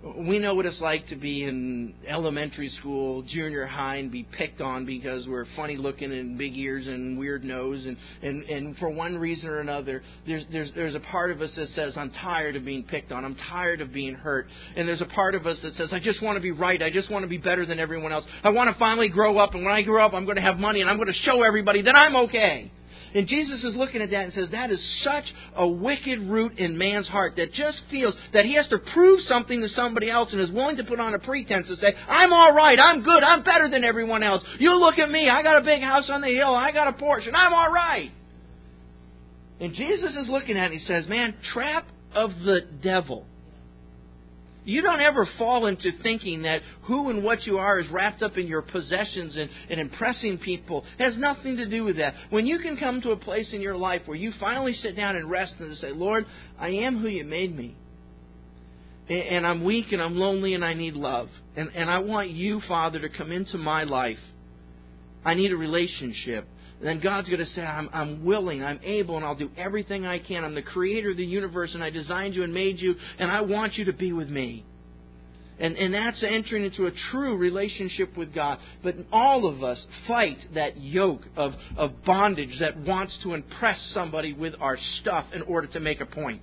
We know what it's like to be in elementary school, junior high, and be picked on because we're funny looking and big ears and weird nose, and, and, and for one reason or another, there's, there's, there's a part of us that says, I'm tired of being picked on, I'm tired of being hurt. And there's a part of us that says, I just want to be right, I just want to be better than everyone else. I want to finally grow up, and when I grow up, I'm going to have money, and I'm going to show everybody that I'm okay. And Jesus is looking at that and says, That is such a wicked root in man's heart that just feels that he has to prove something to somebody else and is willing to put on a pretense to say, I'm all right, I'm good, I'm better than everyone else. You look at me, I got a big house on the hill, I got a Porsche, and I'm all right. And Jesus is looking at it and he says, Man, trap of the devil. You don't ever fall into thinking that who and what you are is wrapped up in your possessions and, and impressing people. It has nothing to do with that. When you can come to a place in your life where you finally sit down and rest and say, Lord, I am who you made me. And, and I'm weak and I'm lonely and I need love. And, and I want you, Father, to come into my life. I need a relationship then God's going to say, I'm, I'm willing, I'm able, and I'll do everything I can. I'm the creator of the universe, and I designed you and made you, and I want you to be with me. And, and that's entering into a true relationship with God. But all of us fight that yoke of, of bondage that wants to impress somebody with our stuff in order to make a point.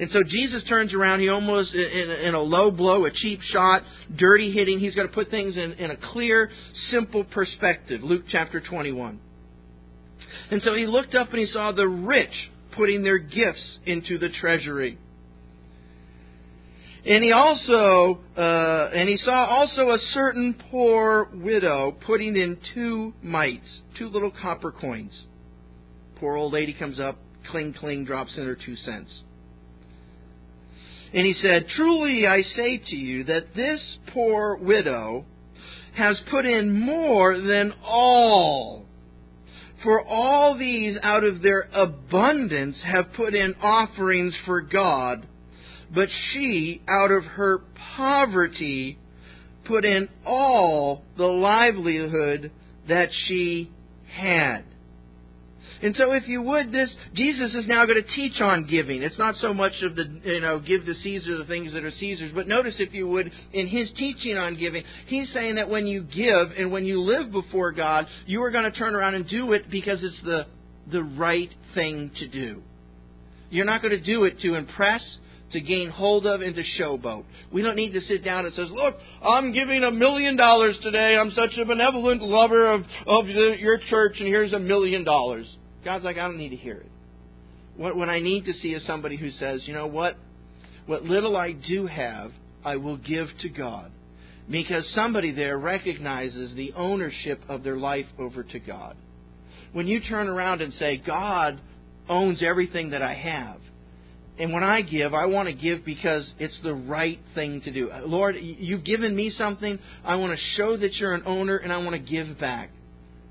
And so Jesus turns around. He almost, in, in a low blow, a cheap shot, dirty hitting, he's got to put things in, in a clear, simple perspective. Luke chapter 21. And so he looked up and he saw the rich putting their gifts into the treasury. And he also, uh, and he saw also a certain poor widow putting in two mites, two little copper coins. Poor old lady comes up, cling cling, drops in her two cents. And he said, Truly I say to you that this poor widow has put in more than all. For all these out of their abundance have put in offerings for God, but she out of her poverty put in all the livelihood that she had. And so, if you would, this Jesus is now going to teach on giving. It's not so much of the you know give to Caesar the things that are Caesar's, but notice, if you would, in his teaching on giving, he's saying that when you give and when you live before God, you are going to turn around and do it because it's the the right thing to do. You're not going to do it to impress to gain hold of and to showboat. We don't need to sit down and says, "Look, I'm giving a million dollars today. I'm such a benevolent lover of of the, your church, and here's a million dollars." God's like, I don't need to hear it. What, what I need to see is somebody who says, you know what? What little I do have, I will give to God. Because somebody there recognizes the ownership of their life over to God. When you turn around and say, God owns everything that I have, and when I give, I want to give because it's the right thing to do. Lord, you've given me something. I want to show that you're an owner, and I want to give back.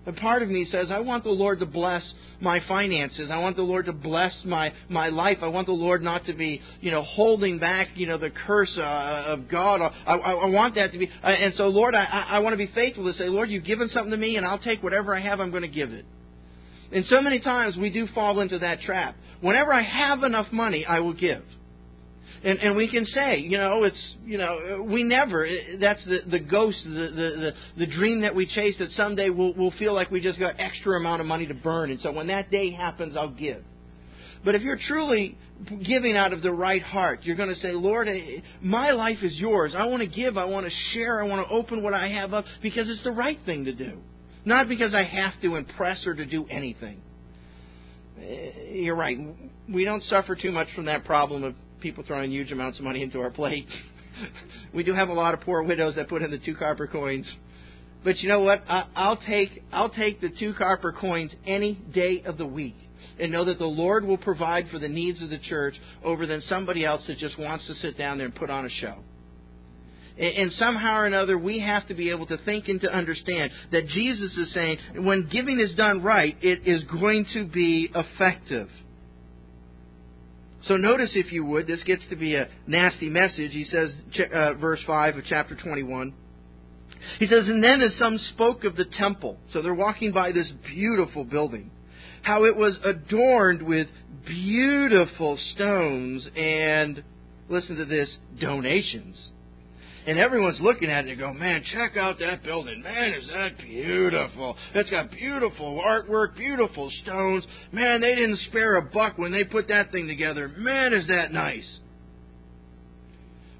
A part of me says, I want the Lord to bless my finances. I want the Lord to bless my, my life. I want the Lord not to be, you know, holding back, you know, the curse uh, of God. I, I, I want that to be. Uh, and so, Lord, I, I want to be faithful to say, Lord, you've given something to me, and I'll take whatever I have, I'm going to give it. And so many times we do fall into that trap. Whenever I have enough money, I will give. And, and we can say, you know, it's, you know, we never, that's the, the ghost, the, the, the, dream that we chase that someday we'll, we'll feel like we just got extra amount of money to burn. And so when that day happens, I'll give. But if you're truly giving out of the right heart, you're going to say, Lord, eh, my life is yours. I want to give. I want to share. I want to open what I have up because it's the right thing to do. Not because I have to impress or to do anything. Eh, you're right. We don't suffer too much from that problem of people throwing huge amounts of money into our plate. *laughs* we do have a lot of poor widows that put in the two copper coins. But you know what? I, I'll take I'll take the two copper coins any day of the week and know that the Lord will provide for the needs of the church over than somebody else that just wants to sit down there and put on a show. And, and somehow or another, we have to be able to think and to understand that Jesus is saying when giving is done right, it is going to be effective. So notice, if you would, this gets to be a nasty message. He says, uh, verse 5 of chapter 21. He says, And then as some spoke of the temple, so they're walking by this beautiful building, how it was adorned with beautiful stones and, listen to this, donations and everyone's looking at it and go, man, check out that building. Man, is that beautiful. It's got beautiful artwork, beautiful stones. Man, they didn't spare a buck when they put that thing together. Man, is that nice.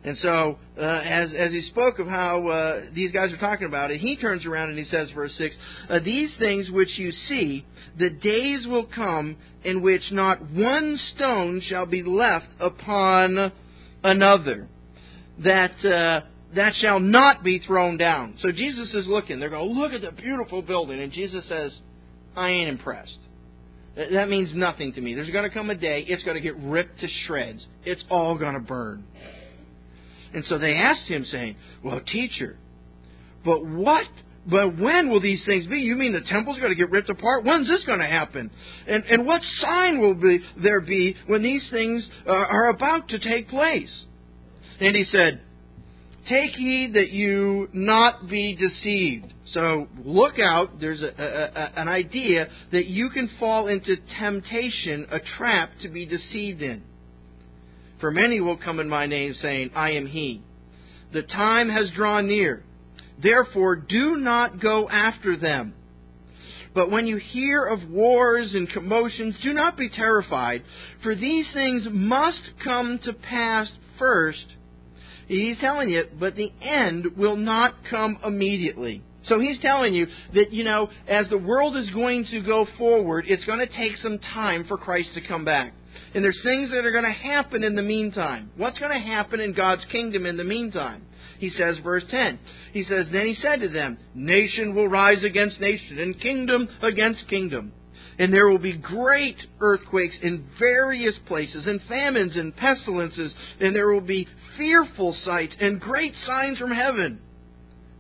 And so, uh, as as he spoke of how uh, these guys are talking about it, he turns around and he says, verse six: uh, "These things which you see, the days will come in which not one stone shall be left upon another, that uh, that shall not be thrown down." So Jesus is looking. They're going, "Look at the beautiful building," and Jesus says, "I ain't impressed." That means nothing to me. There's going to come a day it's going to get ripped to shreds. It's all going to burn. And so they asked him, saying, Well, teacher, but what? But when will these things be? You mean the temple's going to get ripped apart? When's this going to happen? And, and what sign will be, there be when these things uh, are about to take place? And he said, Take heed that you not be deceived. So look out. There's a, a, a, an idea that you can fall into temptation, a trap to be deceived in. For many will come in my name, saying, I am he. The time has drawn near. Therefore, do not go after them. But when you hear of wars and commotions, do not be terrified, for these things must come to pass first. He's telling you, but the end will not come immediately. So he's telling you that, you know, as the world is going to go forward, it's going to take some time for Christ to come back. And there's things that are going to happen in the meantime. What's going to happen in God's kingdom in the meantime? He says, verse 10, he says, Then he said to them, Nation will rise against nation, and kingdom against kingdom. And there will be great earthquakes in various places, and famines and pestilences, and there will be fearful sights and great signs from heaven.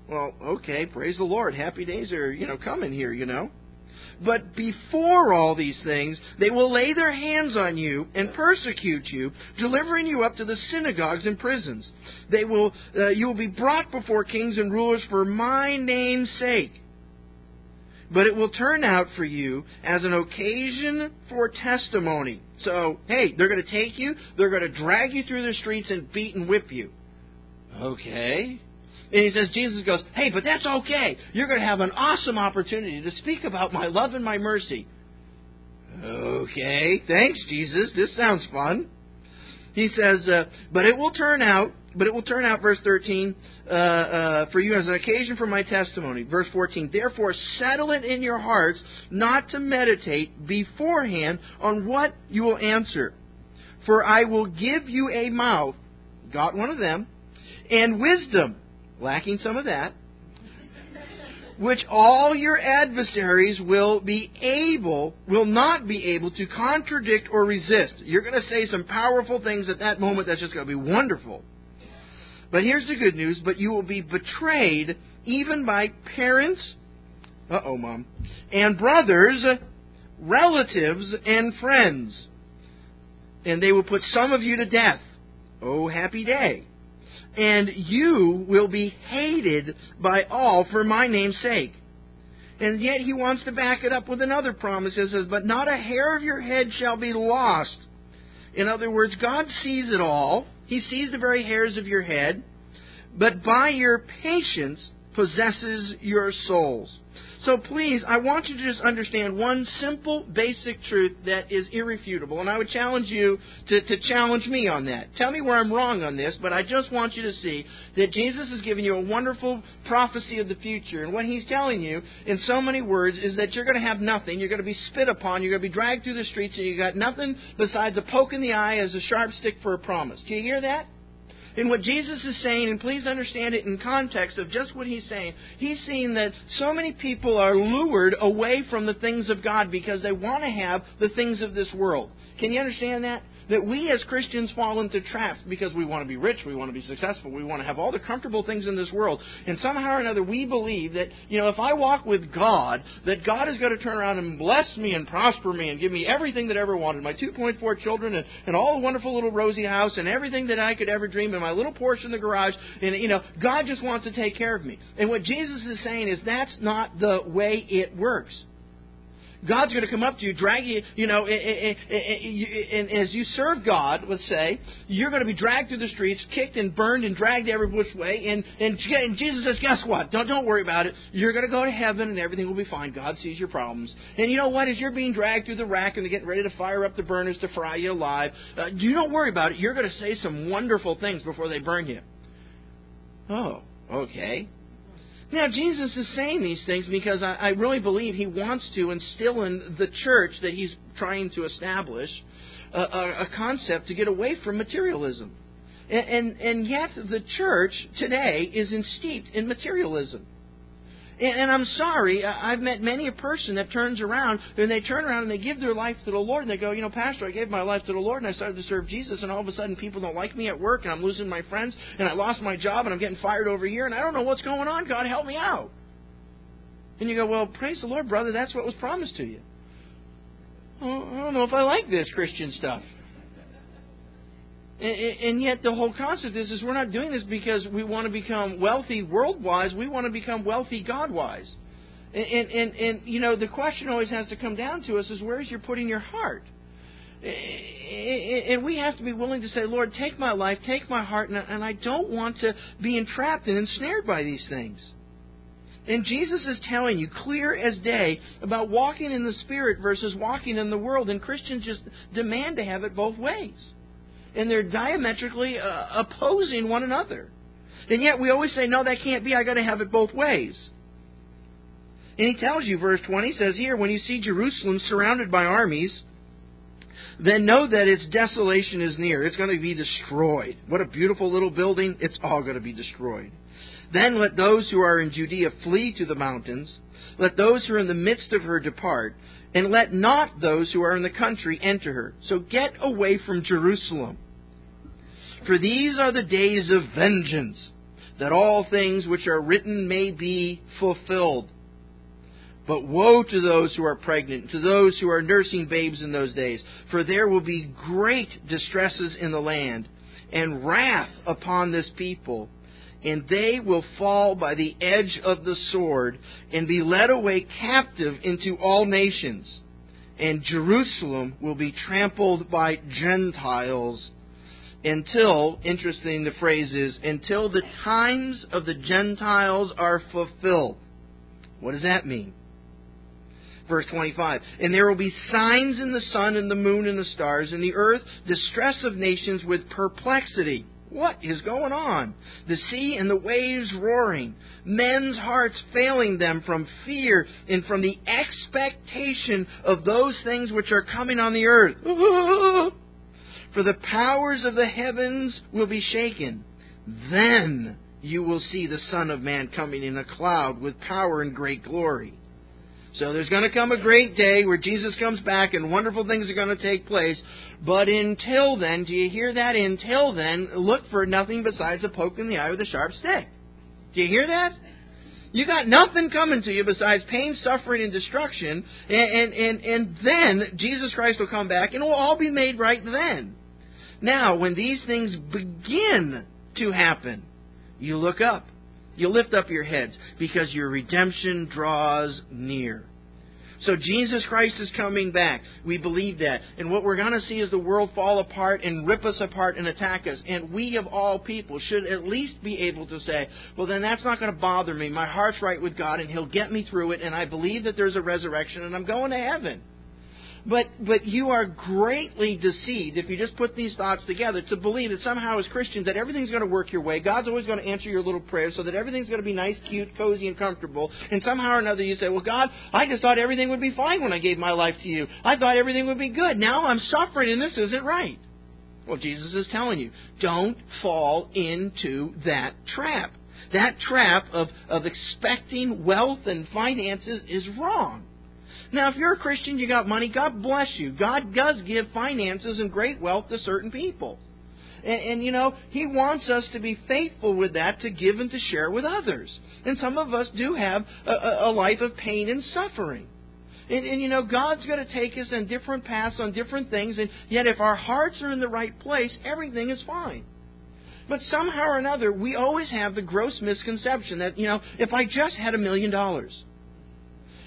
Well, okay, praise the Lord. Happy days are, you know, coming here, you know. But before all these things, they will lay their hands on you and persecute you, delivering you up to the synagogues and prisons. They will, uh, you will be brought before kings and rulers for my name's sake. But it will turn out for you as an occasion for testimony. So, hey, they're going to take you, they're going to drag you through the streets and beat and whip you. Okay. And he says, Jesus goes, hey, but that's okay. You're going to have an awesome opportunity to speak about my love and my mercy. Okay, thanks, Jesus. This sounds fun. He says, uh, but it will turn out, but it will turn out, verse 13, uh, uh, for you as an occasion for my testimony. Verse 14, therefore settle it in your hearts not to meditate beforehand on what you will answer. For I will give you a mouth, got one of them, and wisdom lacking some of that, which all your adversaries will be able, will not be able to contradict or resist. You're going to say some powerful things at that moment that's just going to be wonderful. But here's the good news, but you will be betrayed even by parents, uh oh, mom, and brothers, relatives, and friends. And they will put some of you to death. Oh, happy day and you will be hated by all for my name's sake. And yet he wants to back it up with another promise. He says, But not a hair of your head shall be lost. In other words, God sees it all. He sees the very hairs of your head. But by your patience possesses your souls. So please, I want you to just understand one simple, basic truth that is irrefutable. And I would challenge you to, to challenge me on that. Tell me where I'm wrong on this, but I just want you to see that Jesus is giving you a wonderful prophecy of the future. And what he's telling you, in so many words, is that you're going to have nothing. You're going to be spit upon. You're going to be dragged through the streets, and you've got nothing besides a poke in the eye as a sharp stick for a promise. Do you hear that? And what Jesus is saying, and please understand it in context of just what he's saying, he's saying that so many people are lured away from the things of God because they want to have the things of this world. Can you understand that? That we as Christians fall into traps because we want to be rich, we want to be successful, we want to have all the comfortable things in this world. And somehow or another we believe that, you know, if I walk with God, that God is going to turn around and bless me and prosper me and give me everything that I ever wanted. My 2.4 children and, and all the wonderful little rosy house and everything that I could ever dream and my little Porsche in the garage. And, you know, God just wants to take care of me. And what Jesus is saying is that's not the way it works. God's going to come up to you, drag you, you know, and as you serve God, let's say, you're going to be dragged through the streets, kicked and burned and dragged every which way. And, and, Jesus says, guess what? Don't, don't worry about it. You're going to go to heaven and everything will be fine. God sees your problems. And you know what? As you're being dragged through the rack and they're getting ready to fire up the burners to fry you alive, uh, you don't worry about it. You're going to say some wonderful things before they burn you. Oh, okay. Now, Jesus is saying these things because I, I really believe he wants to instill in the church that he's trying to establish a, a, a concept to get away from materialism. And, and, and yet, the church today is steeped in materialism. And I'm sorry, I've met many a person that turns around and they turn around and they give their life to the Lord and they go, you know, Pastor, I gave my life to the Lord and I started to serve Jesus and all of a sudden people don't like me at work and I'm losing my friends and I lost my job and I'm getting fired over here and I don't know what's going on. God help me out. And you go, well, praise the Lord, brother. That's what was promised to you. Well, I don't know if I like this Christian stuff. And yet, the whole concept is, is we're not doing this because we want to become wealthy world-wise. We want to become wealthy God-wise. And, and, and, and, you know, the question always has to come down to us is where's you're putting your heart? And we have to be willing to say, Lord, take my life, take my heart, and I don't want to be entrapped and ensnared by these things. And Jesus is telling you clear as day about walking in the Spirit versus walking in the world. And Christians just demand to have it both ways and they're diametrically uh, opposing one another. And yet we always say, no, that can't be. I've got to have it both ways. And he tells you, verse 20 says here, when you see Jerusalem surrounded by armies, then know that its desolation is near. It's going to be destroyed. What a beautiful little building. It's all going to be destroyed. Then let those who are in Judea flee to the mountains. Let those who are in the midst of her depart. And let not those who are in the country enter her. So get away from Jerusalem. For these are the days of vengeance, that all things which are written may be fulfilled. But woe to those who are pregnant, to those who are nursing babes in those days, for there will be great distresses in the land, and wrath upon this people and they will fall by the edge of the sword and be led away captive into all nations. And Jerusalem will be trampled by Gentiles until, interesting the phrase is, until the times of the Gentiles are fulfilled. What does that mean? Verse 25. And there will be signs in the sun and the moon and the stars, and the earth, distress of nations with perplexity what is going on? The sea and the waves roaring, men's hearts failing them from fear and from the expectation of those things which are coming on the earth. *laughs* For the powers of the heavens will be shaken. Then you will see the Son of Man coming in a cloud with power and great glory. So there's going to come a great day where Jesus comes back and wonderful things are going to take place. But until then, do you hear that? Until then, look for nothing besides a poke in the eye with a sharp stick. Do you hear that? You got nothing coming to you besides pain, suffering, and destruction. And, and, and, and then Jesus Christ will come back and it will all be made right then. Now, when these things begin to happen, you look up you lift up your heads because your redemption draws near. So Jesus Christ is coming back. We believe that. And what we're going to see is the world fall apart and rip us apart and attack us. And we of all people should at least be able to say, well, then that's not going to bother me. My heart's right with God and He'll get me through it. And I believe that there's a resurrection and I'm going to heaven. But, but you are greatly deceived if you just put these thoughts together to believe that somehow as Christians that everything's going to work your way. God's always going to answer your little prayers so that everything's going to be nice, cute, cozy, and comfortable. And somehow or another you say, well, God, I just thought everything would be fine when I gave my life to you. I thought everything would be good. Now I'm suffering and this isn't right. Well, Jesus is telling you, don't fall into that trap. That trap of, of expecting wealth and finances is wrong. Now, if you're a Christian, you got money, God bless you. God does give finances and great wealth to certain people. And, and, you know, He wants us to be faithful with that to give and to share with others. And some of us do have a, a life of pain and suffering. And, and, you know, God's going to take us on different paths on different things, and yet if our hearts are in the right place, everything is fine. But somehow or another, we always have the gross misconception that, you know, if I just had a million dollars,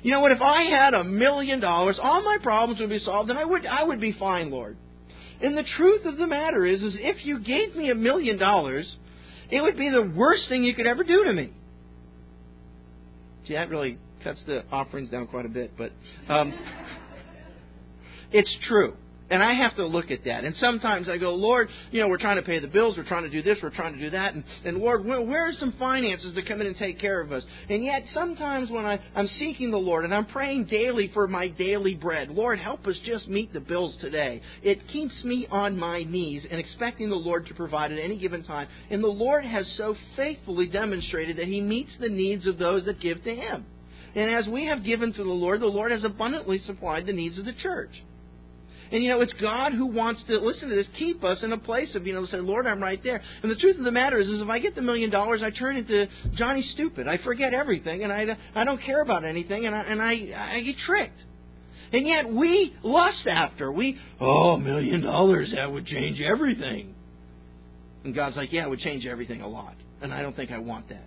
You know what? If I had a million dollars, all my problems would be solved, and I would I would be fine, Lord. And the truth of the matter is, is if you gave me a million dollars, it would be the worst thing you could ever do to me. See, that really cuts the offerings down quite a bit, but um, it's true. And I have to look at that. And sometimes I go, Lord, you know, we're trying to pay the bills, we're trying to do this, we're trying to do that, and, and Lord, where, where are some finances to come in and take care of us? And yet, sometimes when I, I'm seeking the Lord and I'm praying daily for my daily bread, Lord, help us just meet the bills today. It keeps me on my knees and expecting the Lord to provide at any given time. And the Lord has so faithfully demonstrated that He meets the needs of those that give to Him. And as we have given to the Lord, the Lord has abundantly supplied the needs of the church. And you know, it's God who wants to listen to this, keep us in a place of being able to say, Lord, I'm right there. And the truth of the matter is, is if I get the million dollars, I turn into Johnny Stupid. I forget everything, and I, I don't care about anything, and I, and I, I get tricked. And yet we lust after. We, oh, a million dollars, that would change everything. And God's like, yeah, it would change everything a lot. And I don't think I want that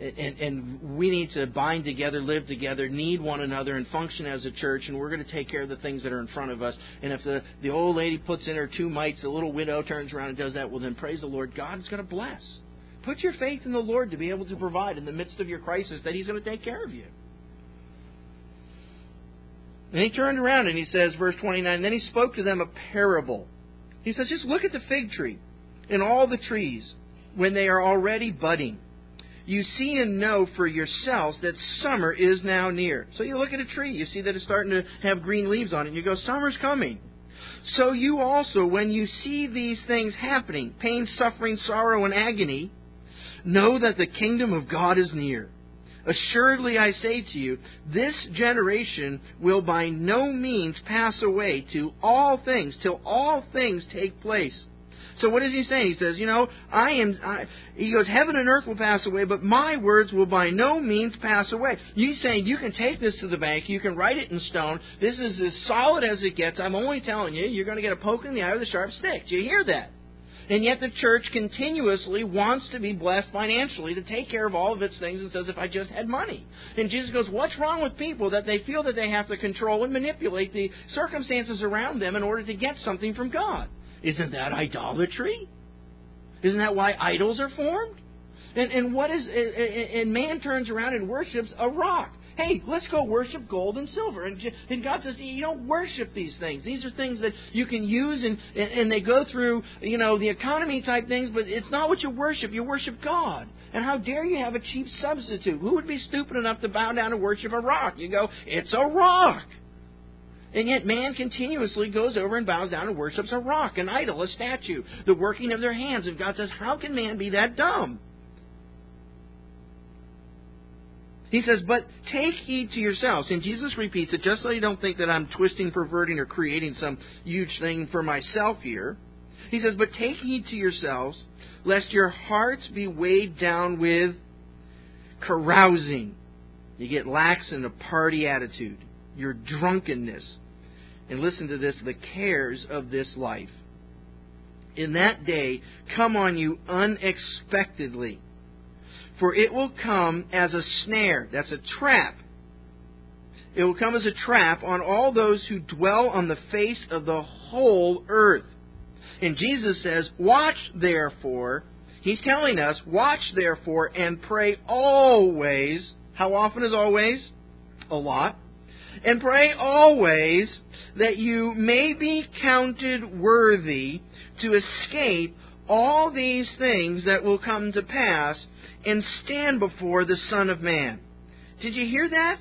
and, and we need to bind together, live together, need one another, and function as a church. And we're going to take care of the things that are in front of us. And if the, the old lady puts in her two mites, the little widow turns around and does that, well, then praise the Lord. God is going to bless. Put your faith in the Lord to be able to provide in the midst of your crisis that He's going to take care of you. And he turned around and he says, verse 29, then he spoke to them a parable. He says, just look at the fig tree and all the trees when they are already budding you see and know for yourselves that summer is now near. So you look at a tree, you see that it's starting to have green leaves on it, and you go, Summer's coming. So you also, when you see these things happening, pain, suffering, sorrow, and agony, know that the kingdom of God is near. Assuredly, I say to you, this generation will by no means pass away to all things, till all things take place. So what is he saying? He says, you know, I am. I, he goes, heaven and earth will pass away, but my words will by no means pass away. He's saying you can take this to the bank, you can write it in stone. This is as solid as it gets. I'm only telling you, you're going to get a poke in the eye with a sharp stick. Do you hear that? And yet the church continuously wants to be blessed financially to take care of all of its things and says, if I just had money. And Jesus goes, what's wrong with people that they feel that they have to control and manipulate the circumstances around them in order to get something from God? Isn't that idolatry? Isn't that why idols are formed? And, and what is and man turns around and worships a rock. Hey, let's go worship gold and silver. And, and God says, you don't worship these things. These are things that you can use, and, and they go through, you know, the economy type things, but it's not what you worship. You worship God. And how dare you have a cheap substitute? Who would be stupid enough to bow down and worship a rock? You go, it's a rock. And yet man continuously goes over and bows down and worships a rock, an idol, a statue, the working of their hands. And God says, How can man be that dumb? He says, But take heed to yourselves. And Jesus repeats it just so you don't think that I'm twisting, perverting, or creating some huge thing for myself here. He says, But take heed to yourselves, lest your hearts be weighed down with carousing. You get lax in a party attitude your drunkenness. And listen to this the cares of this life. In that day come on you unexpectedly. For it will come as a snare. That's a trap. It will come as a trap on all those who dwell on the face of the whole earth. And Jesus says, Watch therefore. He's telling us, Watch therefore and pray always. How often is always? A lot. And pray always that you may be counted worthy to escape all these things that will come to pass and stand before the Son of Man. Did you hear that?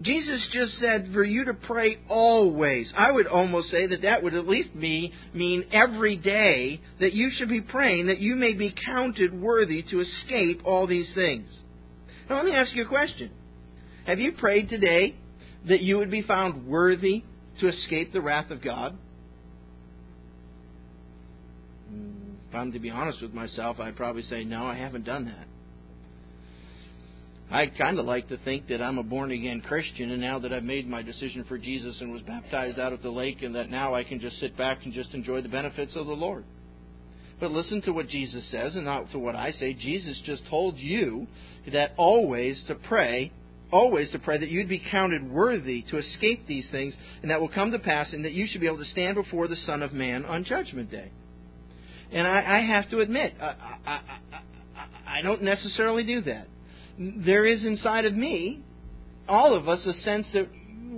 Jesus just said for you to pray always. I would almost say that that would at least be, mean every day that you should be praying that you may be counted worthy to escape all these things. Now let me ask you a question. Have you prayed today that you would be found worthy to escape the wrath of God? If I'm to be honest with myself, I'd probably say, no, I haven't done that. I'd kind of like to think that I'm a born again Christian, and now that I've made my decision for Jesus and was baptized out of the lake, and that now I can just sit back and just enjoy the benefits of the Lord. But listen to what Jesus says and not to what I say. Jesus just told you that always to pray always to pray that you'd be counted worthy to escape these things, and that will come to pass, and that you should be able to stand before the Son of Man on Judgment Day. And I, I have to admit, I, I, I, I don't necessarily do that. There is inside of me, all of us, a sense that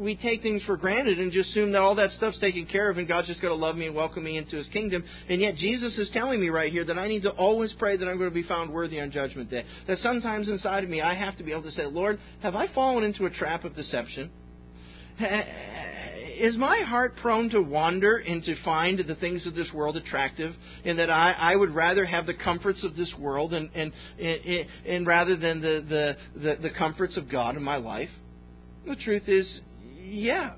we take things for granted and just assume that all that stuff's taken care of and God's just going to love me and welcome me into His kingdom. And yet Jesus is telling me right here that I need to always pray that I'm going to be found worthy on Judgment Day. That sometimes inside of me I have to be able to say, Lord, have I fallen into a trap of deception? Is my heart prone to wander and to find the things of this world attractive, and that I, I would rather have the comforts of this world and and and, and rather than the, the the the comforts of God in my life? The truth is, yeah.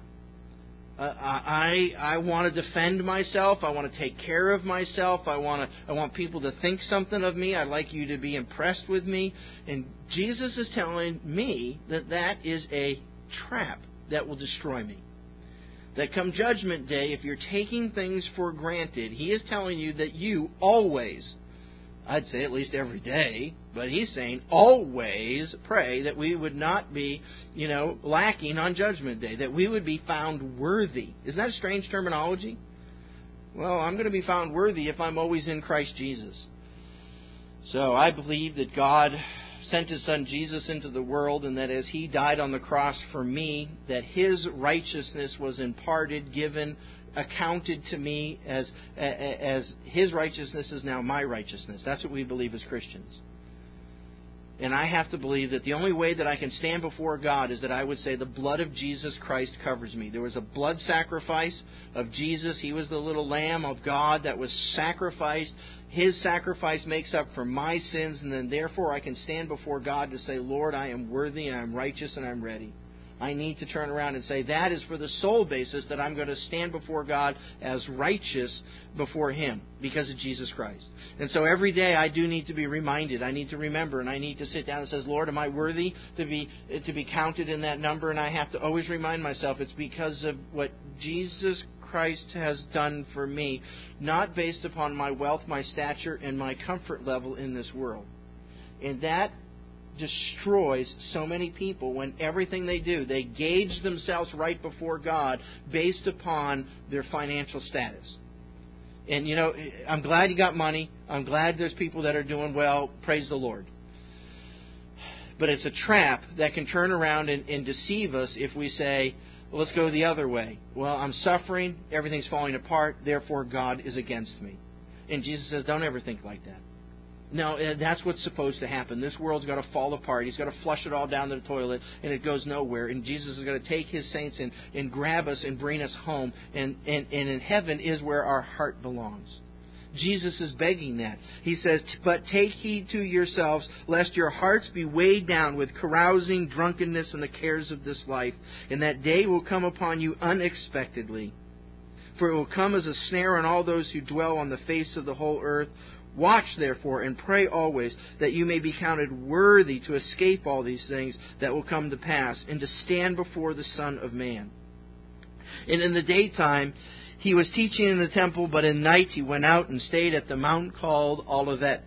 Uh, I I want to defend myself. I want to take care of myself. I want to I want people to think something of me. I'd like you to be impressed with me. And Jesus is telling me that that is a trap that will destroy me. That come judgment day, if you're taking things for granted, he is telling you that you always I'd say at least every day, but he's saying always pray that we would not be, you know, lacking on judgment day, that we would be found worthy. Isn't that a strange terminology? Well, I'm going to be found worthy if I'm always in Christ Jesus. So I believe that God sent his son Jesus into the world and that as he died on the cross for me, that his righteousness was imparted, given, accounted to me as, as his righteousness is now my righteousness. That's what we believe as Christians. And I have to believe that the only way that I can stand before God is that I would say the blood of Jesus Christ covers me. There was a blood sacrifice of Jesus. He was the little lamb of God that was sacrificed. His sacrifice makes up for my sins, and then therefore I can stand before God to say, Lord, I am worthy, I am righteous, and I'm ready. I need to turn around and say, that is for the sole basis that I'm going to stand before God as righteous before Him because of Jesus Christ. And so every day I do need to be reminded. I need to remember and I need to sit down and says, Lord, am I worthy to be, to be counted in that number? And I have to always remind myself it's because of what Jesus Christ has done for me, not based upon my wealth, my stature, and my comfort level in this world. And that destroys so many people when everything they do, they gauge themselves right before God based upon their financial status. And, you know, I'm glad you got money. I'm glad there's people that are doing well. Praise the Lord. But it's a trap that can turn around and, and deceive us if we say, well, let's go the other way. Well, I'm suffering. Everything's falling apart. Therefore, God is against me. And Jesus says, don't ever think like that. No, uh, that's what's supposed to happen. This world's got to fall apart. He's got to flush it all down the toilet, and it goes nowhere. And Jesus is going to take his saints and, and grab us and bring us home. And, and, and in heaven is where our heart belongs. Jesus is begging that. He says, But take heed to yourselves, lest your hearts be weighed down with carousing, drunkenness, and the cares of this life, and that day will come upon you unexpectedly. For it will come as a snare on all those who dwell on the face of the whole earth. Watch therefore and pray always that you may be counted worthy to escape all these things that will come to pass and to stand before the Son of Man. And in the daytime he was teaching in the temple, but in night he went out and stayed at the mount called Olivet.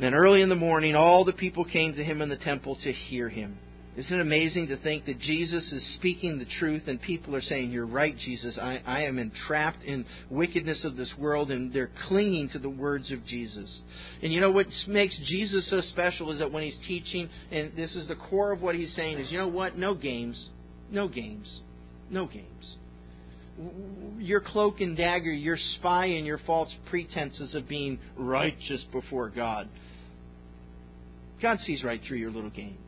Then early in the morning all the people came to him in the temple to hear him. Isn't it amazing to think that Jesus is speaking the truth and people are saying, You're right, Jesus. I, I am entrapped in wickedness of this world, and they're clinging to the words of Jesus. And you know what makes Jesus so special is that when he's teaching, and this is the core of what he's saying, is you know what? No games. No games. No games. Your cloak and dagger, your spy and your false pretenses of being righteous before God. God sees right through your little game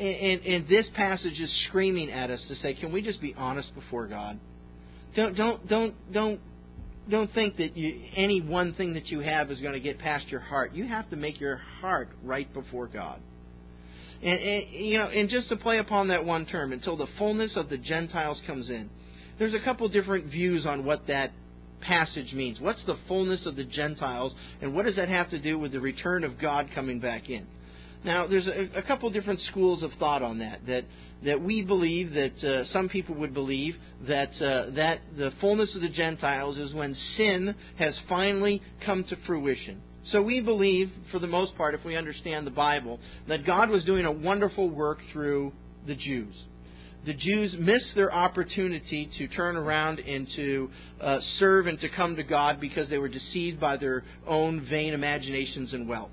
and, and this passage is screaming at us to say, can we just be honest before God? Don't don't don't don't don't think that you, any one thing that you have is going to get past your heart. You have to make your heart right before God. And, and you know, and just to play upon that one term, until the fullness of the Gentiles comes in. There's a couple different views on what that passage means. What's the fullness of the Gentiles, and what does that have to do with the return of God coming back in? Now, there's a, a couple different schools of thought on that. That that we believe that uh, some people would believe that uh, that the fullness of the Gentiles is when sin has finally come to fruition. So we believe, for the most part, if we understand the Bible, that God was doing a wonderful work through the Jews. The Jews missed their opportunity to turn around and to uh, serve and to come to God because they were deceived by their own vain imaginations and wealth.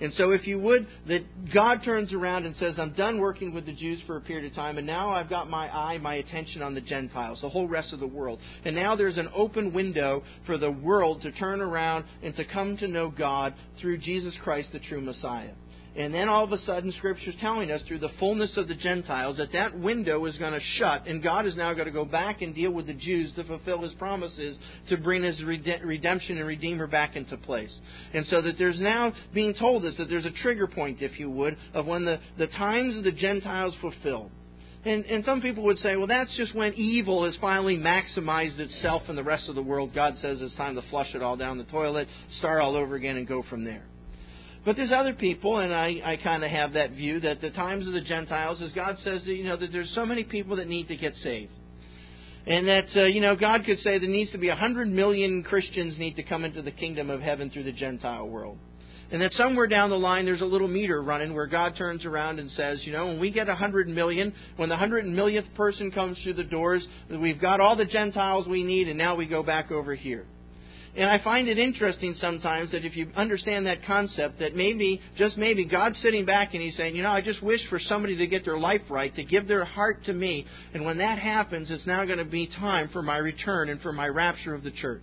And so, if you would, that God turns around and says, I'm done working with the Jews for a period of time, and now I've got my eye, my attention on the Gentiles, the whole rest of the world. And now there's an open window for the world to turn around and to come to know God through Jesus Christ, the true Messiah. And then all of a sudden, Scripture is telling us through the fullness of the Gentiles that that window is going to shut, and God is now going to go back and deal with the Jews to fulfill His promises to bring His redemption and Redeemer back into place. And so that there's now being told us that there's a trigger point, if you would, of when the, the times of the Gentiles fulfilled. And, and some people would say, well, that's just when evil has finally maximized itself in the rest of the world. God says it's time to flush it all down the toilet, start all over again, and go from there. But there's other people, and I, I kind of have that view that the times of the Gentiles, as God says, that, you know, that there's so many people that need to get saved. And that, uh, you know, God could say there needs to be a hundred million Christians need to come into the kingdom of heaven through the Gentile world. And that somewhere down the line there's a little meter running where God turns around and says, you know, when we get a hundred million, when the hundred millionth person comes through the doors, we've got all the Gentiles we need, and now we go back over here. And I find it interesting sometimes that if you understand that concept, that maybe, just maybe, God's sitting back and He's saying, you know, I just wish for somebody to get their life right, to give their heart to me. And when that happens, it's now going to be time for my return and for my rapture of the church.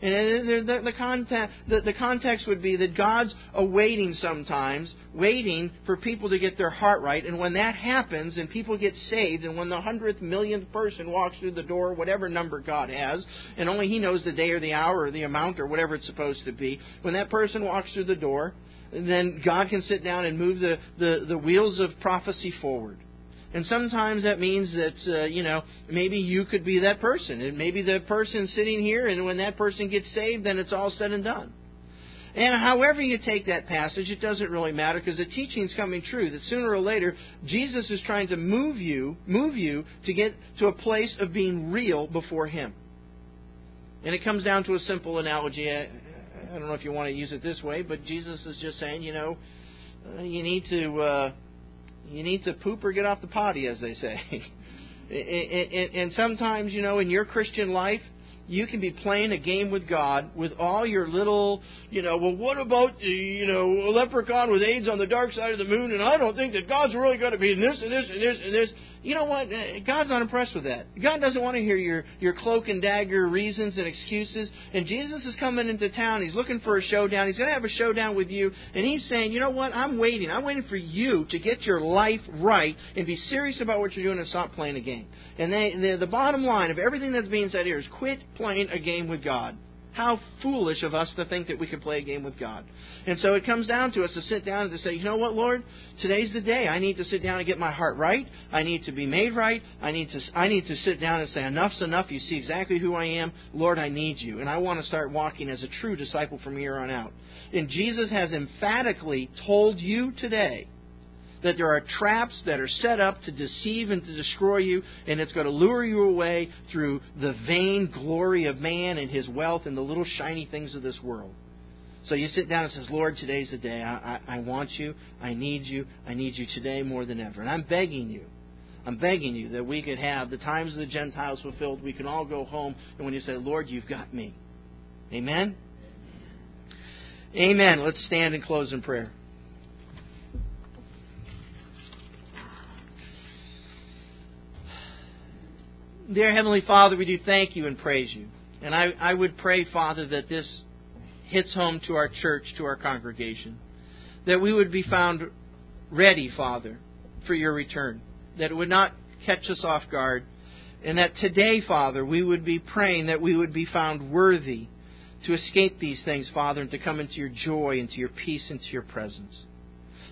And uh, the, the, context, the, the context would be that God's awaiting sometimes, waiting for people to get their heart right. And when that happens and people get saved, and when the hundredth millionth person walks through the door, whatever number God has, and only He knows the day or the hour or the amount or whatever it's supposed to be, when that person walks through the door, then God can sit down and move the, the, the wheels of prophecy forward. And sometimes that means that, uh, you know, maybe you could be that person. And maybe the person sitting here, and when that person gets saved, then it's all said and done. And however you take that passage, it doesn't really matter because the teaching is coming true that sooner or later Jesus is trying to move you, move you to get to a place of being real before Him. And it comes down to a simple analogy. I, I don't know if you want to use it this way, but Jesus is just saying, you know, uh, you need to uh, you need to poop or get off the potty, as they say. *laughs* and sometimes, you know, in your Christian life, you can be playing a game with God with all your little, you know, well, what about the, you know, leprechaun with AIDS on the dark side of the moon? And I don't think that God's really going to be in this and this and this and this. You know what? God's not impressed with that. God doesn't want to hear your, your cloak and dagger reasons and excuses. And Jesus is coming into town. He's looking for a showdown. He's going to have a showdown with you. And he's saying, you know what? I'm waiting. I'm waiting for you to get your life right and be serious about what you're doing and stop playing a game. And they, the, the bottom line of everything that's being said here is quit playing a game with God. How foolish of us to think that we could play a game with God. And so it comes down to us to sit down and to say, you know what, Lord? Today's the day. I need to sit down and get my heart right. I need to be made right. I need to, I need to sit down and say, enough's enough. You see exactly who I am. Lord, I need you. And I want to start walking as a true disciple from here on out. And Jesus has emphatically told you today that there are traps that are set up to deceive and to destroy you, and it's going to lure you away through the vain glory of man and his wealth and the little shiny things of this world. So you sit down and says, Lord, today's the day. I, I, I want you. I need you. I need you today more than ever. And I'm begging you. I'm begging you that we could have the times of the Gentiles fulfilled. We can all go home. And when you say, Lord, you've got me. Amen? Amen. Let's stand and close in prayer. Dear Heavenly Father, we do thank you and praise you. And I, I would pray, Father, that this hits home to our church, to our congregation. That we would be found ready, Father, for your return. That it would not catch us off guard. And that today, Father, we would be praying that we would be found worthy to escape these things, Father, and to come into your joy, into your peace, into your presence.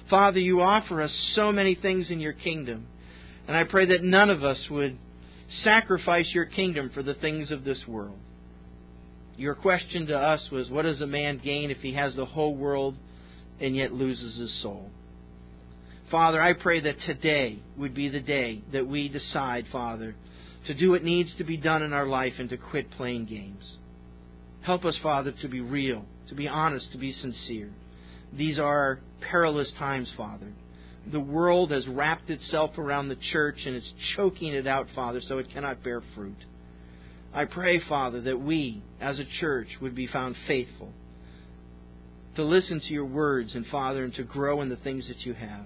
Father, you offer us so many things in your kingdom. And I pray that none of us would sacrifice your kingdom for the things of this world. Your question to us was, What does a man gain if he has the whole world and yet loses his soul? Father, I pray that today would be the day that we decide, Father, to do what needs to be done in our life and to quit playing games. Help us, Father, to be real, to be honest, to be sincere. These are perilous times, Father. The world has wrapped itself around the church and is choking it out, Father, so it cannot bear fruit. I pray, Father, that we, as a church, would be found faithful to listen to your words and, Father, and to grow in the things that you have.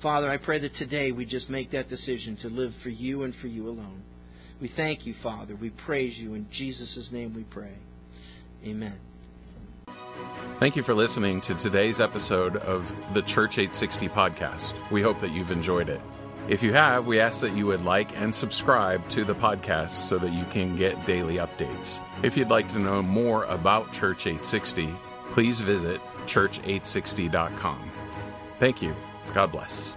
Father, I pray that today we just make that decision to live for you and for you alone. We thank you, Father. We praise you. In Jesus' name we pray. Amen. Thank you for listening to today's episode of the Church 860 podcast. We hope that you've enjoyed it. If you have, we ask that you would like and subscribe to the podcast so that you can get daily updates. If you'd like to know more about Church 860, please visit church860.com. Thank you. God bless.